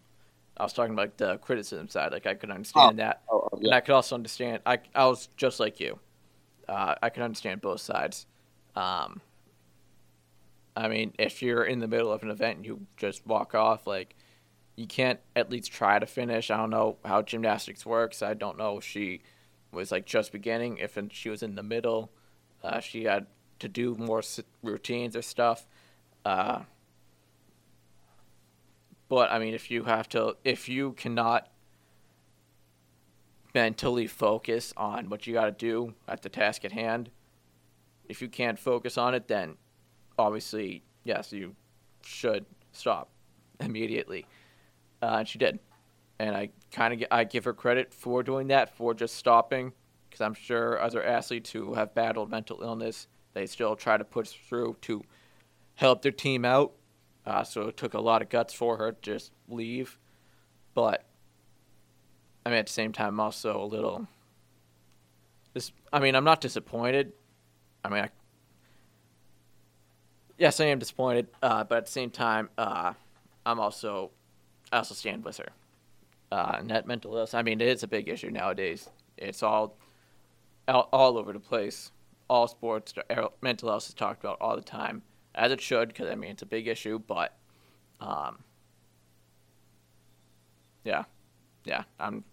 I was talking about like the criticism side. Like I could understand oh. that, oh, oh, yeah. and I could also understand. I I was just like you. Uh, I can understand both sides. Um, I mean, if you're in the middle of an event and you just walk off, like you can't at least try to finish. I don't know how gymnastics works. I don't know if she was like just beginning, if she was in the middle, uh, she had to do more routines or stuff. Uh, but I mean, if you have to, if you cannot mentally focus on what you got to do at the task at hand, if you can't focus on it, then obviously, yes, you should stop immediately. Uh, and she did. And I kind of I give her credit for doing that, for just stopping, because I'm sure other athletes who have battled mental illness, they still try to push through to help their team out. Uh, so it took a lot of guts for her to just leave. But I mean, at the same time, I'm also a little. This, I mean, I'm not disappointed. I mean, I yes, I am disappointed, uh, but at the same time, uh, I'm also I also stand with her. Uh, net mental illness. I mean, it is a big issue nowadays. It's all all, over the place. All sports, mental health is talked about all the time, as it should, because I mean it's a big issue. But, um, yeah, yeah, I'm.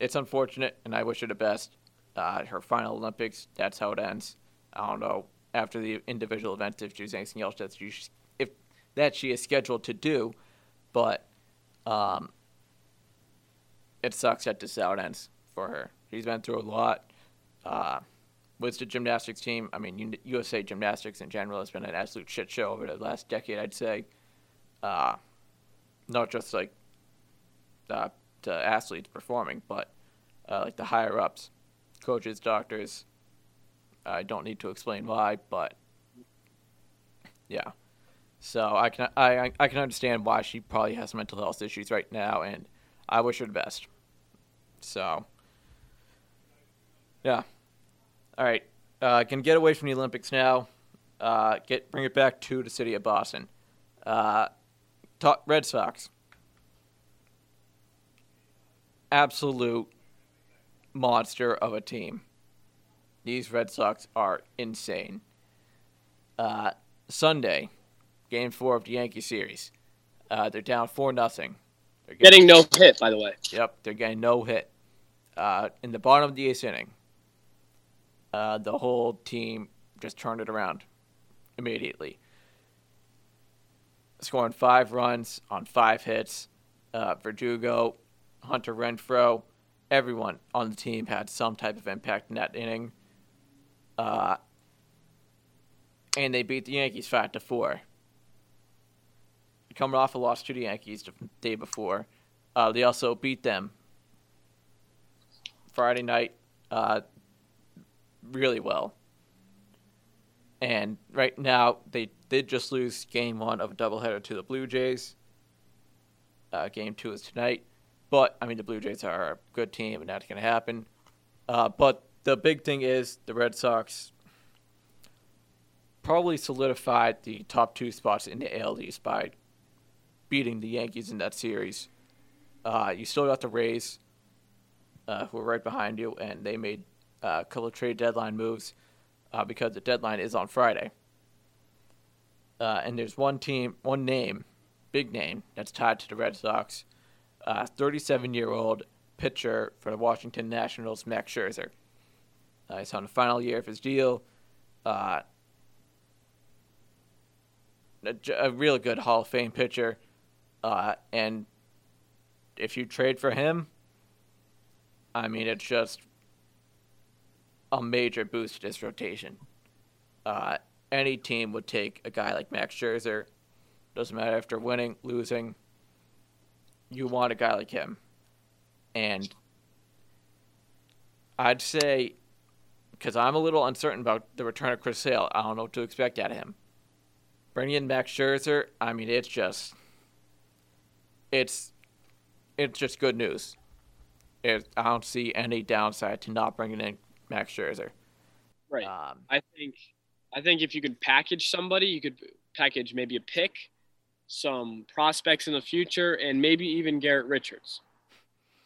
It's unfortunate, and I wish her the best. Uh, her final Olympics, that's how it ends. I don't know after the individual event if there's anything else that she if that she is scheduled to do, but um, it sucks that this out ends for her. She's been through a lot. Uh, with the gymnastics team, I mean, USA Gymnastics in general has been an absolute shit show over the last decade, I'd say. Uh, not just like the athletes performing, but uh, like the higher ups, coaches, doctors, I don't need to explain why, but yeah. So I can I I can understand why she probably has mental health issues right now, and I wish her the best. So yeah. All right. Uh, can get away from the Olympics now. Uh, get bring it back to the city of Boston. Uh, talk Red Sox. Absolute monster of a team. These Red Sox are insane. Uh, Sunday, Game Four of the Yankee series. Uh, they're down four nothing. They're getting, getting, no hit, by the way. Yep, they're getting no hit. Uh, in the bottom of the eighth inning, uh, the whole team just turned it around immediately, scoring five runs on five hits. Uh, Verdugo, Hunter Renfroe, everyone on the team had some type of impact in that inning. Uh, and they beat the Yankees five to four. Coming off a loss to the Yankees the day before, uh, they also beat them Friday night uh, really well. And right now, they did just lose game one of a doubleheader to the Blue Jays. Uh, game two is tonight. But, I mean, the Blue Jays are a good team, and that's going to happen. Uh, but the big thing is the Red Sox probably solidified the top two spots in the AL East by beating the Yankees in that series. Uh, you still got the Rays, uh, who are right behind you, and they made uh, a couple trade deadline moves uh, because the deadline is on Friday. Uh, and there's one team, one name, big name, that's tied to the Red Sox. 37 year old pitcher for the Washington Nationals, Max Scherzer. Uh, he's on the final year of his deal. Uh, a, a real good Hall of Fame pitcher, uh, and if you trade for him, I mean it's just a major boost to this rotation. Uh, any team would take a guy like Max Scherzer. Doesn't matter if they're winning, losing. You want a guy like him, and I'd say because I'm a little uncertain about the return of Chris Sale. I don't know what to expect out of him. Bringing in Max Scherzer, I mean, it's just, it's, it's just good news. It, I don't see any downside to not bringing in Max Scherzer. Right. Um, I think, I think if you could package somebody, you could package maybe a pick, some prospects in the future, and maybe even Garrett Richards.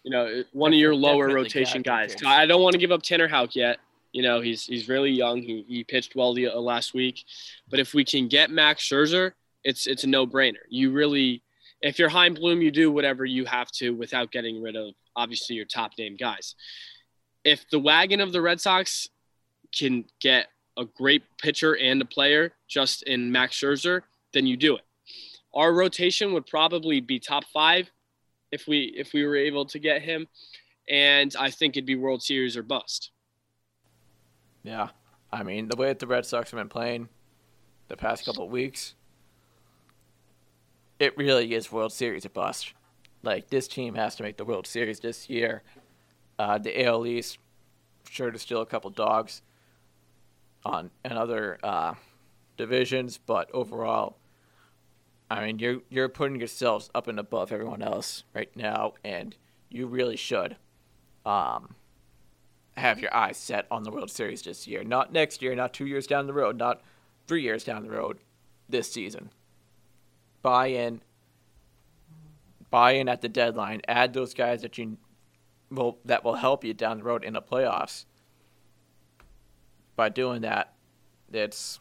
You know, one of your lower rotation guys. I don't want to give up Tanner Houck yet. You know, he's he's really young. He, he pitched well the, uh, last week, but if we can get Max Scherzer, it's it's a no brainer. You really, if you're Chaim Bloom, you do whatever you have to without getting rid of obviously your top name guys. If the wagon of the Red Sox can get a great pitcher and a player just in Max Scherzer, then you do it. Our rotation would probably be top five if we if we were able to get him, and I think it'd be World Series or bust. Yeah. I mean, the way that the Red Sox have been playing the past couple weeks, it really is World Series a bust. Like, this team has to make the World Series this year. Uh, the AL East, sure, to steal a couple dogs on and other uh, divisions, but overall, I mean, you're you're putting yourselves up and above everyone else right now, and you really should. Um, have your eyes set on the World Series this year. Not next year, not two years down the road, not three years down the road, this season. Buy in. Buy in at the deadline. Add those guys that you will that will help you down the road in the playoffs. By doing that, it's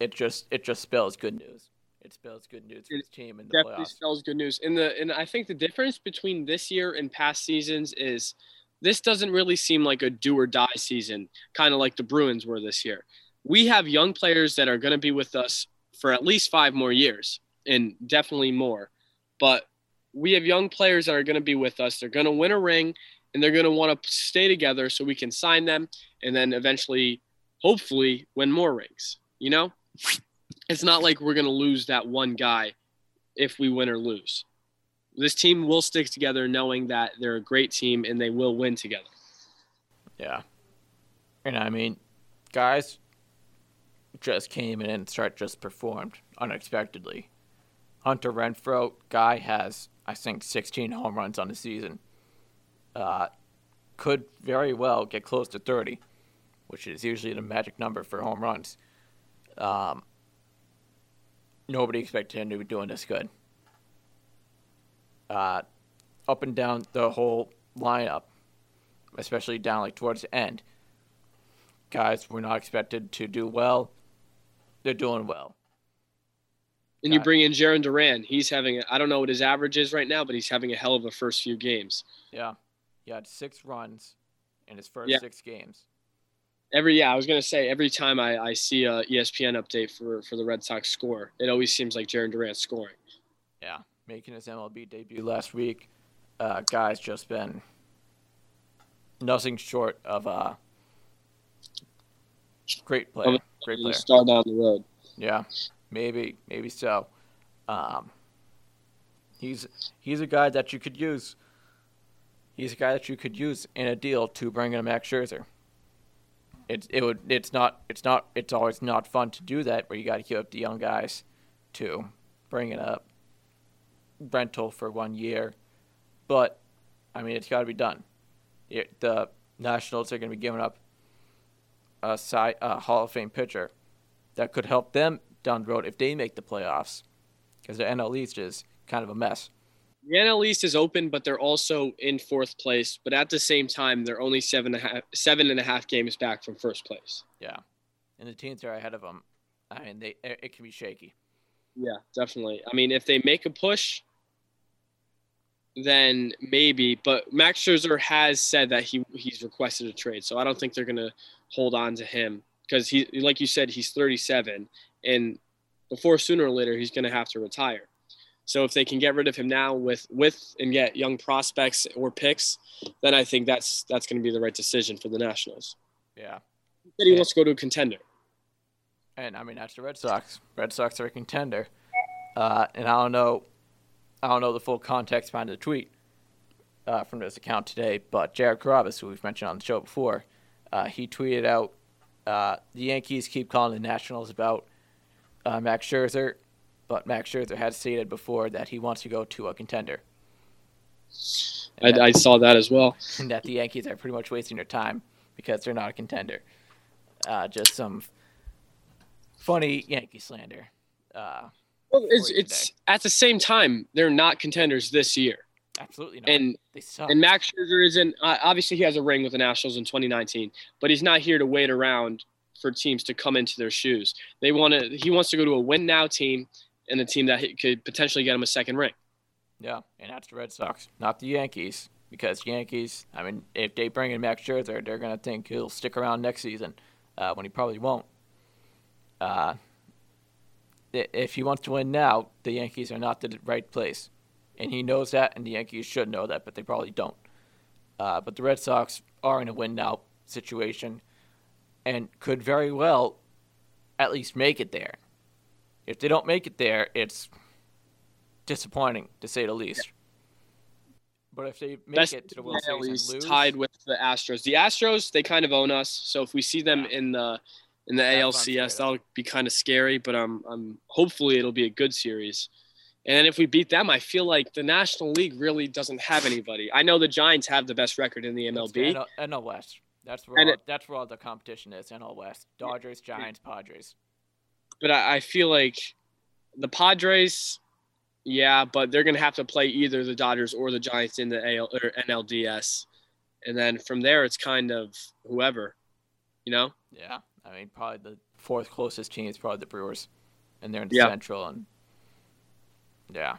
it just it just spells good news. It spells good news for this team in the definitely playoffs. spells good news. In the and I think the difference between this year and past seasons is this doesn't really seem like a do or die season, kind of like the Bruins were this year. We have young players that are going to be with us for at least five more years and definitely more. But we have young players that are going to be with us. They're going to win a ring and they're going to want to stay together so we can sign them and then eventually, hopefully, win more rings. You know, it's not like we're going to lose that one guy if we win or lose this team will stick together knowing that they're a great team and they will win together. Yeah. And I mean, guys just came in and start just performed unexpectedly. Hunter Renfroe guy has I think 16 home runs on the season. Uh, could very well get close to 30, which is usually the magic number for home runs. Um, nobody expected him to be doing this good uh, up and down the whole lineup, especially down like towards the end. Guys were not expected to do well. They're doing well. And you bring in Jarren Duran. He's having, I don't know what his average is right now, but he's having a hell of a first few games. Yeah. He had six runs in his first yeah. six games. Every yeah, I was gonna say every time I, I see a ESPN update for for the Red Sox score, it always seems like Jarren Duran scoring. Yeah, making his MLB debut last week. Uh, guy's just been nothing short of a great player. Great player. Star down the road. Yeah, maybe, maybe so. Um, he's he's a guy that you could use. He's a guy that you could use in a deal to bring in a Max Scherzer. It's it would it's not it's not it's always not fun to do that where you got to give up the young guys to bring it up rental for one year, but I mean it's got to be done. It, the Nationals are going to be giving up a, side, a Hall of Fame pitcher that could help them down the road if they make the playoffs, because the NL East is kind of a mess. The NL East is open, but they're also in fourth place. But at the same time, they're only seven and a half, seven and a half games back from first place. Yeah, and the teams are ahead of them. I mean, they it can be shaky. Yeah, definitely. I mean, if they make a push, then maybe. But Max Scherzer has said that he he's requested a trade, so I don't think they're gonna hold on to him because he, like you said, he's 37, and before sooner or later he's going to have to retire. So if they can get rid of him now with with and get young prospects or picks, then I think that's that's going to be the right decision for the Nationals. Yeah. He said he wants to go to a contender. And I mean that's the Red Sox. Red Sox are a contender. Uh, and I don't know, I don't know the full context behind the tweet uh, from this account today, but Jared Carrabis, who we've mentioned on the show before, uh, he tweeted out uh, the Yankees keep calling the Nationals about uh, Max Scherzer, but Max Scherzer has stated before that he wants to go to a contender. I, that, I saw that as well. (laughs) And that the Yankees are pretty much wasting their time because they're not a contender. Uh, just some funny Yankee slander. Uh, well, it's, it's at the same time they're not contenders this year. Absolutely not. And they suck. And Max Scherzer isn't. Uh, obviously, he has a ring with the Nationals in 2019, but he's not here to wait around for teams to come into their shoes. They want to. He wants to go to a win now team and a team that could potentially get him a second ring. Yeah, and that's the Red Sox, not the Yankees. Because Yankees, I mean, if they bring in Max Scherzer, they're gonna think he'll stick around next season, uh, when he probably won't. Uh, if he wants to win now, the Yankees are not the right place and he knows that, and the Yankees should know that, but they probably don't. Uh, but the Red Sox are in a win now situation, and could very well at least make it there. If they don't make it there, it's disappointing to say the least. But if they make Best it to the World Series lose, tied with the Astros. The Astros they kind of own us, so if we see them yeah. in the in the ALCS, that'll be kind of scary. But I'm I'm hopefully it'll be a good series. And if we beat them, I feel like the National League really doesn't have anybody. I know the Giants have the best record in the MLB. NL, NL West. That's where all, it, that's where all the competition is. NL West. Dodgers, Giants, Padres. But I, I feel like the Padres, yeah, but they're gonna have to play either the Dodgers or the Giants in the AL or NLDS, and then from there it's kind of whoever, you know. Yeah, I mean probably the fourth closest team is probably the Brewers, and they're in the yeah. Central and yeah,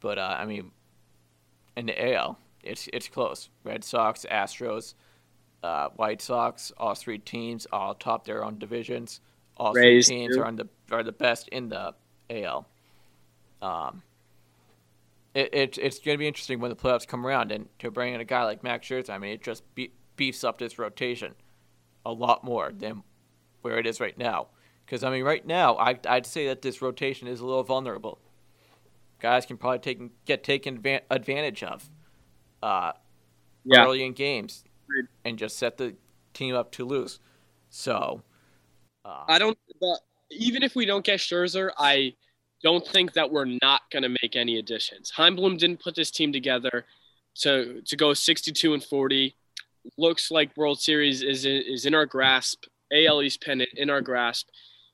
but uh, I mean, in the AL, it's it's close. Red Sox, Astros, uh, White Sox, all three teams all top their own divisions. All Rays, three teams too. are on the are the best in the AL. Um, it, it it's going to be interesting when the playoffs come around, and to bring in a guy like Max Scherzer, I mean, it just be, beefs up this rotation a lot more than where it is right now. Because I mean, right now, I I'd say that this rotation is a little vulnerable guys can probably take get taken advantage of uh, yeah. early in games and just set the team up to lose. So uh, I don't. But even if we don't get Scherzer, I don't think that we're not going to make any additions. Chaim Bloom didn't put this team together to to go 62 and 40. Looks like World Series is is in our grasp. AL East pennant in our grasp.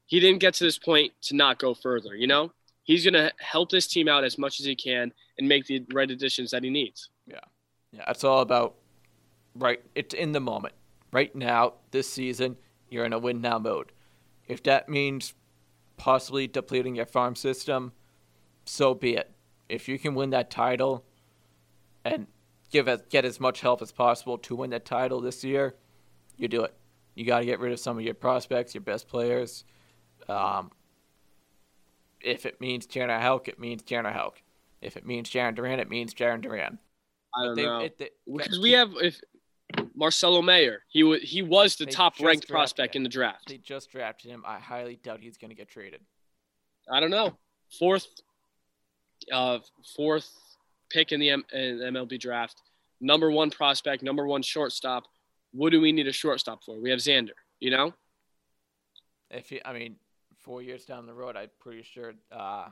He didn't get to this point to not go further. You know he's going to help this team out as much as he can and make the right additions that he needs. Yeah. Yeah. It's all about right. It's in the moment. Right now, this season, you're in a win now mode. If that means possibly depleting your farm system, so be it. If you can win that title and give get as much help as possible to win that title this year, you do it. You got to get rid of some of your prospects, your best players. Um, if it means Tanner Houck, it means Tanner Houck. If it means Jarren Duran, it means Jarren Duran. I don't they, know because we have if Marcelo Mayer, he was he was the top ranked prospect him. in the draft. They just drafted him. I highly doubt he's going to get traded. I don't know. Fourth, uh, fourth pick in the, M- in the MLB draft, number one prospect, number one shortstop. What do we need a shortstop for? We have Xander. You know. If he, I mean, four years down the road, I'm pretty sure uh,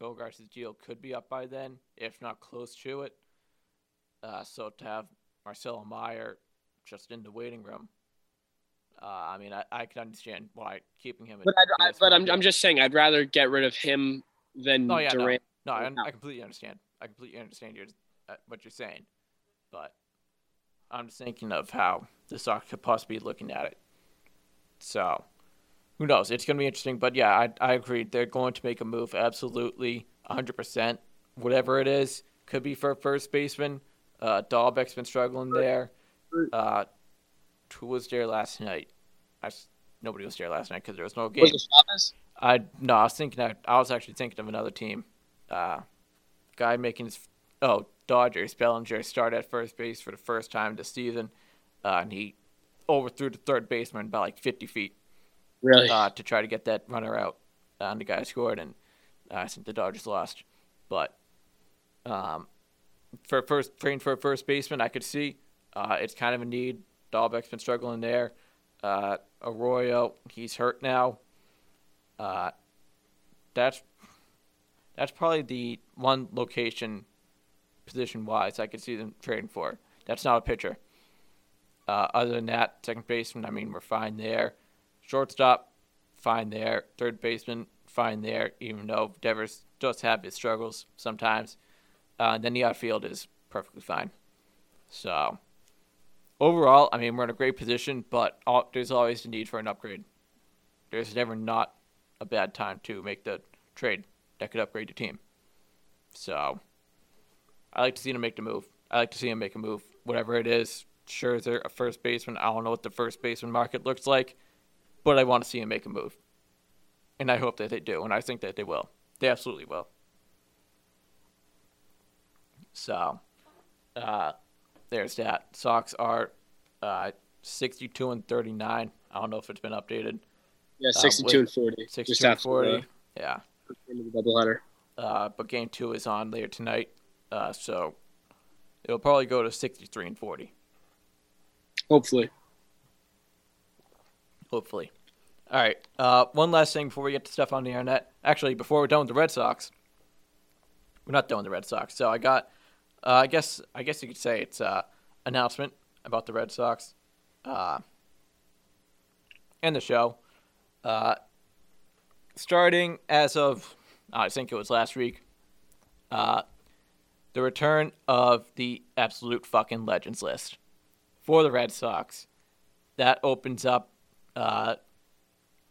Bogaerts' deal could be up by then, if not close to it. Uh, so to have Marcelo Mayer just in the waiting room, uh, I mean, I, I can understand why keeping him. In But, I, but I'm, I'm just saying, I'd rather get rid of him than oh, yeah, Duran. No, no I, I, completely understand. I completely understand your, uh, what you're saying. But I'm just thinking of how the Sox could possibly be looking at it. So who knows? It's going to be interesting. But yeah, I, I agree. They're going to make a move absolutely 100%. Whatever it is, could be for first baseman. Uh, Dalbec's been struggling there. Uh, who was there last night? I, nobody was there last night because there was no game. Was I no, I was thinking. I, I was actually thinking of another team. Uh, guy making his oh Dodgers Bellinger started at first base for the first time this season, uh, and he overthrew the third baseman by like 50 feet Really? uh, to try to get that runner out. Uh, and the guy scored, and uh, I think the Dodgers lost. But um, for first praying for a first baseman, I could see uh, it's kind of a need. Dalbec's been struggling there. Uh, Arroyo, he's hurt now. Uh, that's that's probably the one location, position wise, I could see them trading for. That's not a pitcher. Uh, other than that, second baseman, I mean, we're fine there. Shortstop, fine there. Third baseman, fine there, even though Devers does have his struggles sometimes. Uh, then the outfield is perfectly fine. So, overall, I mean, we're in a great position, but all, there's always a need for an upgrade. There's never not a bad time to make the trade that could upgrade the team. So, I like to see him make the move. I like to see him make a move, whatever it is. Sure, is there a first baseman? I don't know what the first baseman market looks like, but I want to see him make a move. And I hope that they do, and I think that they will. They absolutely will. So, uh, there's that. Sox are uh, 62 and 39. I don't know if it's been updated. yeah, uh, 62 with and 40. 62 and 40. the Yeah. the doubleheader. Uh, but game two is on later tonight. Uh, so it'll probably go to 63 and 40, Hopefully. hopefully. All right. Uh, one last thing before we get to stuff on the internet. Actually, before we're done with the Red Sox, we're not done with the Red Sox. So I got, uh, I guess, I guess you could say it's uh, announcement about the Red Sox, uh, and the show. Uh, starting as of, I think it was last week, uh, the return of the absolute fucking legends list for the Red Sox. That opens up uh,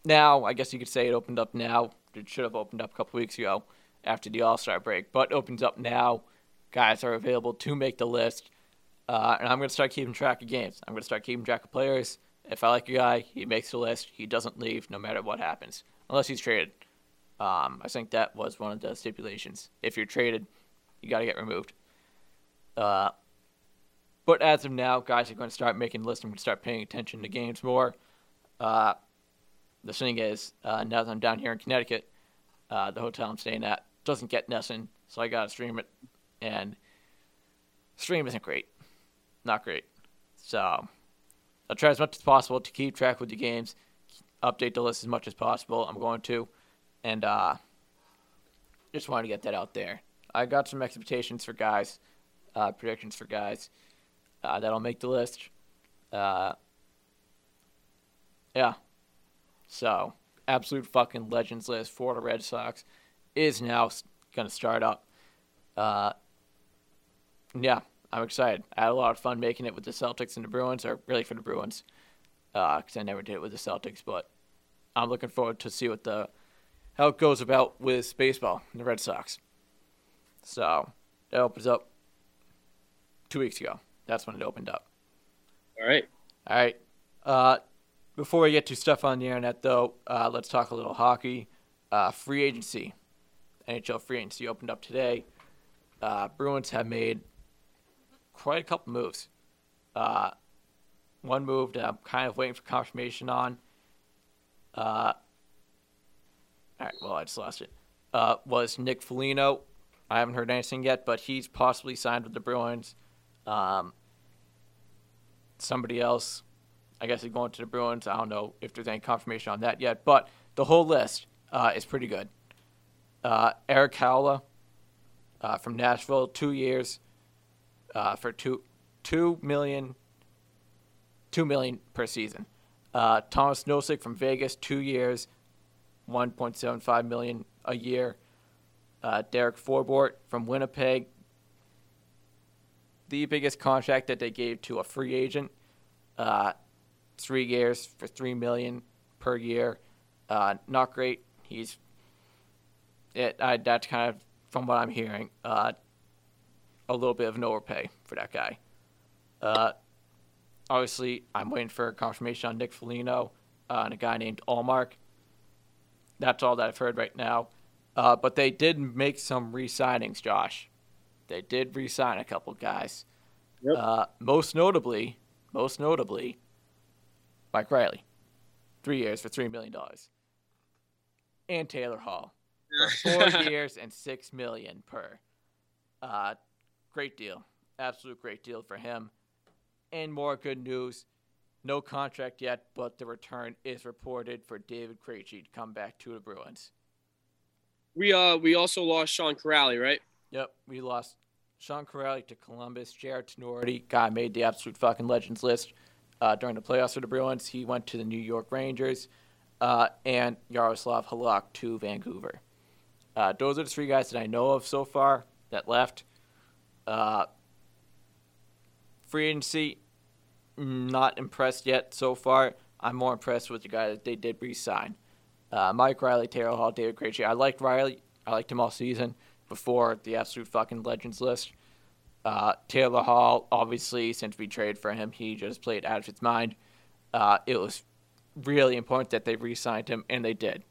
now. I guess you could say it opened up now. It should have opened up a couple weeks ago after the All Star break, but opens up now. Guys are available to make the list, uh, and I'm going to start keeping track of games. I'm going to start keeping track of players. If I like a guy, he makes the list. He doesn't leave no matter what happens, unless he's traded. Um, I think that was one of the stipulations. If you're traded, you got to get removed. Uh, but as of now, guys are going to start making lists. I'm going to start paying attention to games more. Uh, the thing is, uh, now that I'm down here in Connecticut, uh, the hotel I'm staying at doesn't get NESN, so I got to stream it. And stream isn't great. Not great. So I'll try as much as possible to keep track with the games, update the list as much as possible. I'm going to. And uh, just wanted to get that out there. I got some expectations for guys, uh, predictions for guys uh, that'll make the list. Uh, yeah. So, absolute fucking legends list for the Red Sox is now going to start up. Uh, yeah, I'm excited. I had a lot of fun making it with the Celtics and the Bruins, or really for the Bruins, because I never did it with the Celtics. But I'm looking forward to see what the how it goes about with baseball and the Red Sox. So that opens up two weeks ago. That's when it opened up. All right. All right. Uh, before we get to stuff on the internet, though, uh, let's talk a little hockey. Uh, free agency. NHL free agency opened up today. Uh, Bruins have made quite a couple moves. Uh, one move that I'm kind of waiting for confirmation on. Uh, all right, well, I just lost it. Uh, was Nick Foligno. I haven't heard anything yet, but he's possibly signed with the Bruins. Um, somebody else, I guess, is going to the Bruins. I don't know if there's any confirmation on that yet, but the whole list uh, is pretty good. Uh, Erik Haula uh, from Nashville, two years uh, for two two million two million per season. Uh, Thomas Nosek from Vegas, two years, 1.75 million a year. Uh, Derek Forbort from Winnipeg, the biggest contract that they gave to a free agent, uh, three years for three million per year. Uh, not great. He's it. I, that's kind of from what I'm hearing, uh, a little bit of an overpay for that guy. Uh, obviously, I'm waiting for confirmation on Nick Foligno. uh, and a guy named Ullmark. That's all that I've heard right now. Uh, but they did make some re-signings, Josh. They did re-sign a couple guys. Yep. Uh, most notably, most notably, Mike Reilly, three years for three million dollars, and Taylor Hall for (laughs) four years and six million per. Uh, great deal, absolute great deal for him. And more good news, no contract yet, but the return is reported for David Krejci to come back to the Bruins. We uh we also lost Sean Kuraly, right? Yep, we lost Sean Kuraly to Columbus. Jarred Tinordi, guy made the absolute fucking legends list uh, during the playoffs for the Bruins. He went to the New York Rangers, uh, and Yaroslav Halak to Vancouver. Uh, those are the three guys that I know of so far that left. Uh, free agency, not impressed yet so far. I'm more impressed with the guy that they did re-sign. Uh, Mike Reilly, Taylor Hall, David Krejci. I liked Reilly. I liked him all season before the absolute fucking legends list. Uh, Taylor Hall, obviously, since we traded for him, he just played out of his mind. Uh, it was really important that they re-signed him, and they did.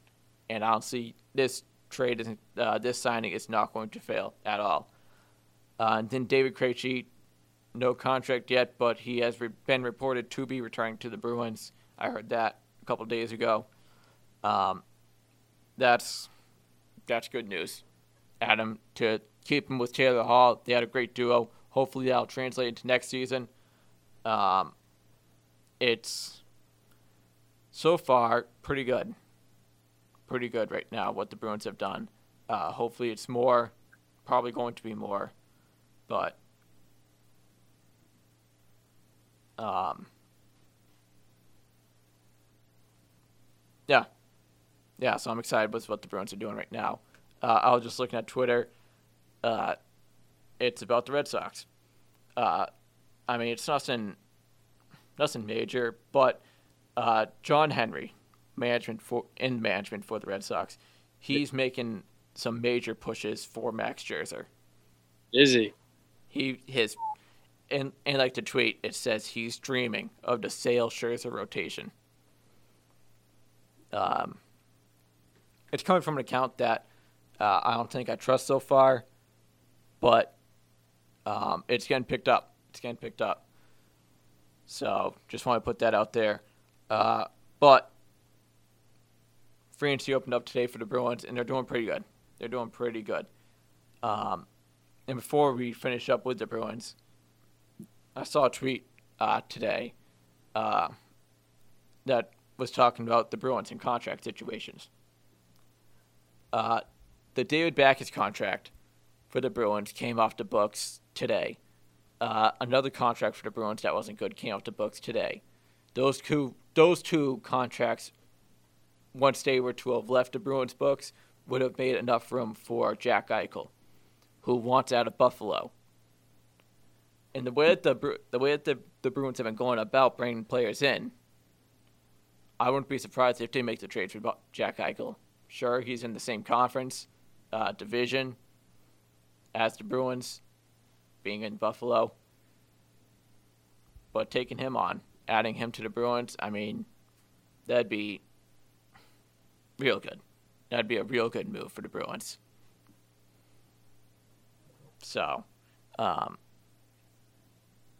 And see this trade, is uh, this signing is not going to fail at all. Uh, and then David Krejci, no contract yet, but he has re- been reported to be returning to the Bruins. I heard that a couple days ago. Um, that's that's good news. Adam to keep him with Taylor Hall. They had a great duo. Hopefully that'll translate into next season. Um, it's so far pretty good. Pretty good right now what the Bruins have done. Uh, hopefully it's more. Probably going to be more, but um, yeah, yeah. So I'm excited with what the Bruins are doing right now. Uh, I was just looking at Twitter. Uh, it's about the Red Sox. Uh, I mean, it's nothing, nothing major, but uh, John Henry, management for in management for the Red Sox, he's making some major pushes for Max Scherzer. Is he? He his, and and like the tweet, it says he's dreaming of the Sale Scherzer rotation. Um, it's coming from an account that uh, I don't think I trust so far, but um, it's getting picked up. It's getting picked up. So just want to put that out there. Uh, but free agency opened up today for the Bruins, and they're doing pretty good. They're doing pretty good. Um, and before we finish up with the Bruins, I saw a tweet uh, today uh, that was talking about the Bruins and contract situations. Uh, the David Backes contract for the Bruins came off the books today. Uh, another contract for the Bruins that wasn't good came off the books today. Those two, those two contracts, once they were to have left the Bruins books, would have made enough room for Jack Eichel, who wants out of Buffalo. And the way that the the way that the, the Bruins have been going about bringing players in, I wouldn't be surprised if they make the trade for Jack Eichel. Sure, he's in the same conference, uh, division as the Bruins, being in Buffalo. But taking him on, adding him to the Bruins, I mean, that'd be real good. That'd be a real good move for the Bruins. So, um,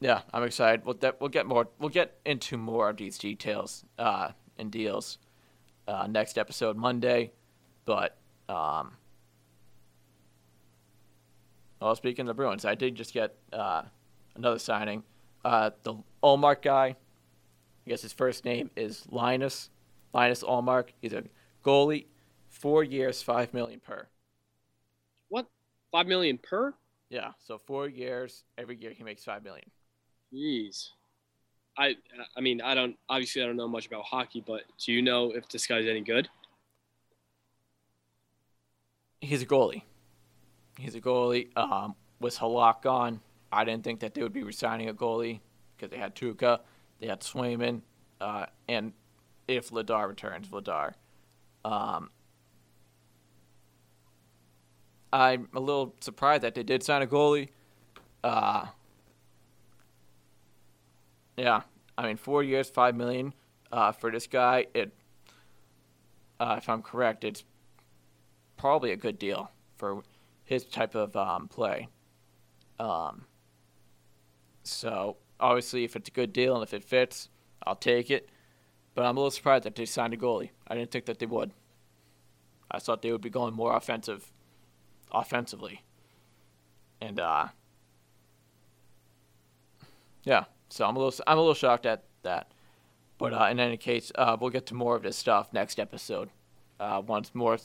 yeah, I'm excited. We'll we'll get more. We'll get into more of these details uh, and deals uh, next episode Monday. But um, well, speaking of the Bruins, I did just get uh, another signing. Uh, the Ullmark guy, I guess his first name is Linus. Linus Ullmark. He's a goalie, four years, five million per. What? Five million per? Yeah, so four years. Every year he makes five million. Jeez. I I mean I don't obviously I don't know much about hockey, but do you know if this guy's any good? He's a goalie. He's a goalie. Um, was Halak gone? I didn't think that they would be resigning a goalie because they had Tuukka, they had Swayman, uh, and if Vladar returns, Vladar. Um, I'm a little surprised that they did sign a goalie. Uh, yeah, I mean, four years, five million. uh, for this guy, it, uh, if I'm correct, it's probably a good deal for his type of um, play. Um, so obviously, if it's a good deal and if it fits, I'll take it. But I'm a little surprised that they signed a goalie. I didn't think that they would. I thought they would be going more offensive, offensively. And uh, yeah, so I'm a little I'm a little shocked at that. But uh, in any case, uh, we'll get to more of this stuff next episode. Uh, once more,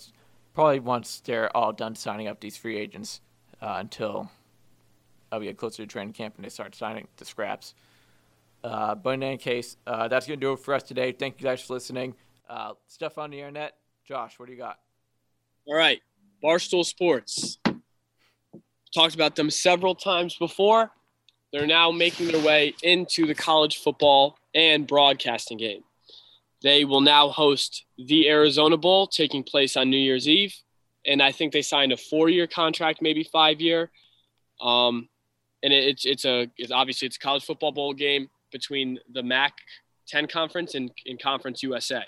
probably once they're all done signing up these free agents. Uh, until uh, we get closer to training camp and they start signing the scraps. Uh, but in any case, that's gonna do it for us today. Thank you guys for listening. stuff on the internet. Josh, what do you got? All right, Barstool Sports. Talked about them several times before. They're now making their way into the college football and broadcasting game. They will now host the Arizona Bowl taking place on New Year's Eve. And I think they signed a four year contract, maybe five year. Um, and it, it's, it's a, it's obviously it's a college football bowl game between the MAC 10 conference and, and Conference USA.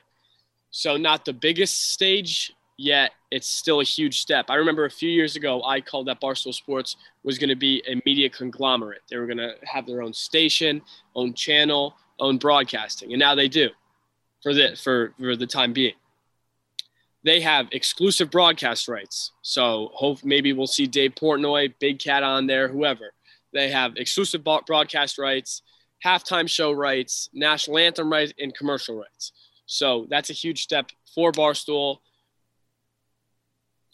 So not the biggest stage yet it's still a huge step. I remember a few years ago, I called that Barstool Sports was going to be a media conglomerate. They were going to have their own station, own channel, own broadcasting, and now they do for the for for the time being. They have exclusive broadcast rights, so hope maybe we'll see Dave Portnoy, Big Cat on there, whoever. They have exclusive broadcast rights, halftime show rights, national anthem rights, and commercial rights. So that's a huge step for Barstool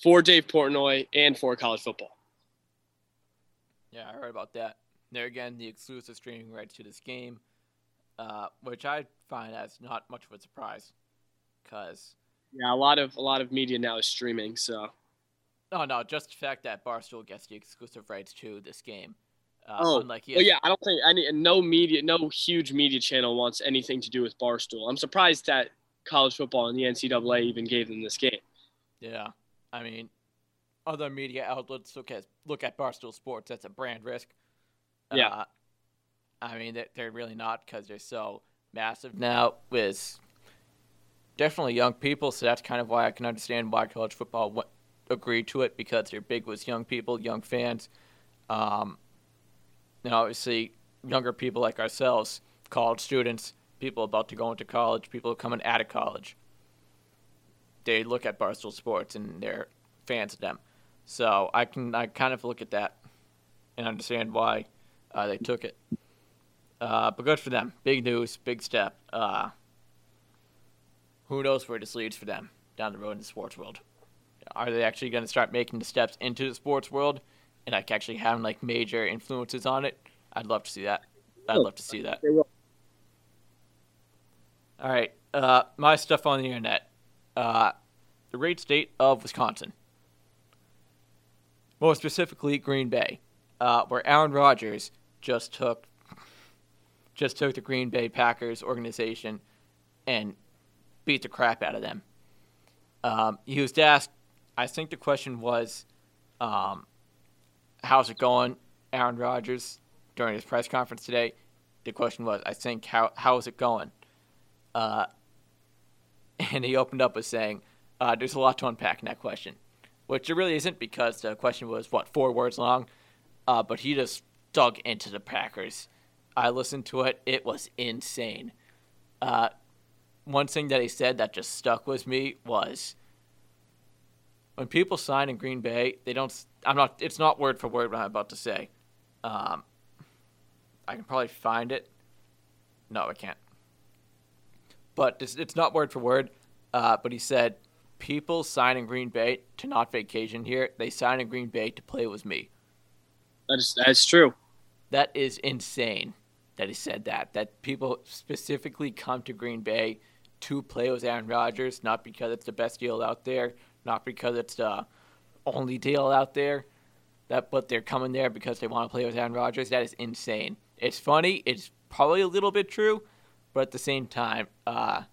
for Dave Portnoy and for college football. Yeah, I heard about that. There again, the exclusive streaming rights to this game, uh, which I find as not much of a surprise, because yeah, a lot of a lot of media now is streaming. So, oh no, just the fact that Barstool gets the exclusive rights to this game. Uh, oh, unlike well, yeah, I don't think any no media, no huge media channel wants anything to do with Barstool. I'm surprised that college football and the NCAA even gave them this game. Yeah, I mean, other media outlets look at look at Barstool Sports. That's a brand risk. Yeah. Uh, I mean, they're really not because they're so massive now with definitely young people. So that's kind of why I can understand why college football w- agreed to it because they're big with young people, young fans. Um, and obviously, younger people like ourselves, college students, people about to go into college, people coming out of college they look at Barstool Sports and they're fans of them. So I can I kind of look at that and understand why uh, they took it. Uh, but good for them. Big news, big step. Uh, who knows where this leads for them down the road in the sports world? Are they actually going to start making the steps into the sports world and like actually having like major influences on it? I'd love to see that. I'd love to see that. All right, uh, my stuff on the internet uh, the great state of Wisconsin. More specifically, Green Bay, uh, where Aaron Rodgers just took just took the Green Bay Packers organization and beat the crap out of them. Um, he was asked, I think the question was, um, "How's it going, Aaron Rodgers?" During his press conference today, the question was, "I think how how is it going?" Uh, (laughs) and he opened up with saying, uh, "There's a lot to unpack in that question," which it really isn't because the question was what four words long, uh, but he just dug into the Packers. I listened to it; it was insane. Uh, one thing that he said that just stuck with me was when people sign in Green Bay, they don't. I'm not. It's not word for word what I'm about to say. Um, I can probably find it. No, I can't but it's, it's not word for word. Uh, but he said, people sign in Green Bay to not vacation here. They sign in Green Bay to play with me. That is that's true. That is insane that he said that. That people specifically come to Green Bay to play with Aaron Rodgers, not because it's the best deal out there, not because it's the only deal out there. That but they're coming there because they want to play with Aaron Rodgers. That is insane. It's funny. It's probably a little bit true, but at the same time, uh,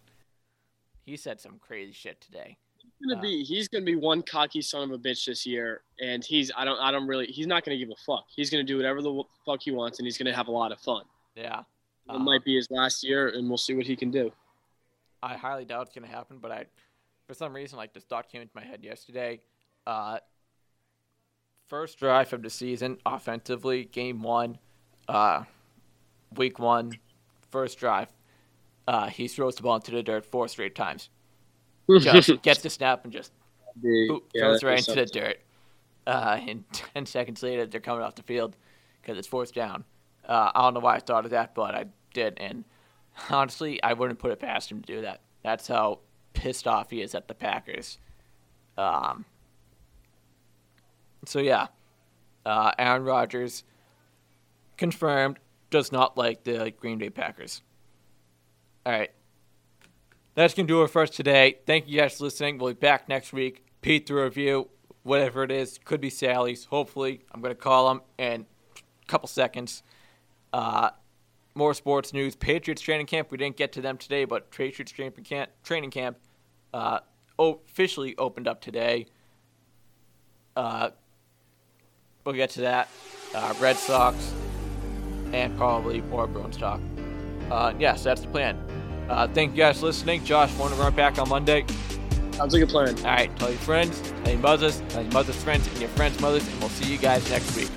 he said some crazy shit today. He's gonna uh, be he's gonna be one cocky son of a bitch this year, and he's I don't I don't really he's not gonna give a fuck. He's gonna do whatever the fuck he wants, and he's gonna have a lot of fun. Yeah, it might be his last year, and we'll see what he can do. I highly doubt it's gonna happen, but I, for some reason, like this thought came into my head yesterday. Uh, first drive of the season, offensively, game one, uh, week one, first drive, uh, he throws the ball into the dirt four straight times. Just (laughs) gets the snap and just boop, yeah, throws right into the dirt. Uh, and (laughs) ten seconds later, they're coming off the field because it's fourth down. Uh, I don't know why I thought of that, but I did, and honestly, I wouldn't put it past him to do that. That's how pissed off he is at the Packers. Um, so yeah, uh, Aaron Rodgers confirmed does not like the Green Bay Packers. All right, that's gonna do it for us today. Thank you guys for listening. We'll be back next week. Pete the review, whatever it is, could be Sally's. Hopefully, I'm gonna call him in a couple seconds. Uh, more sports news. Patriots training camp. We didn't get to them today, but Patriots training camp, training camp uh, officially opened up today. Uh, we'll get to that. Uh, Red Sox and probably more Bruins talk. Uh, yes, that's the plan. Uh, thank you guys for listening. Josh, want to run back on Monday? Sounds like a plan. All right, tell your friends, tell your mothers, tell your mother's friends, and your friends' mothers, and we'll see you guys next week.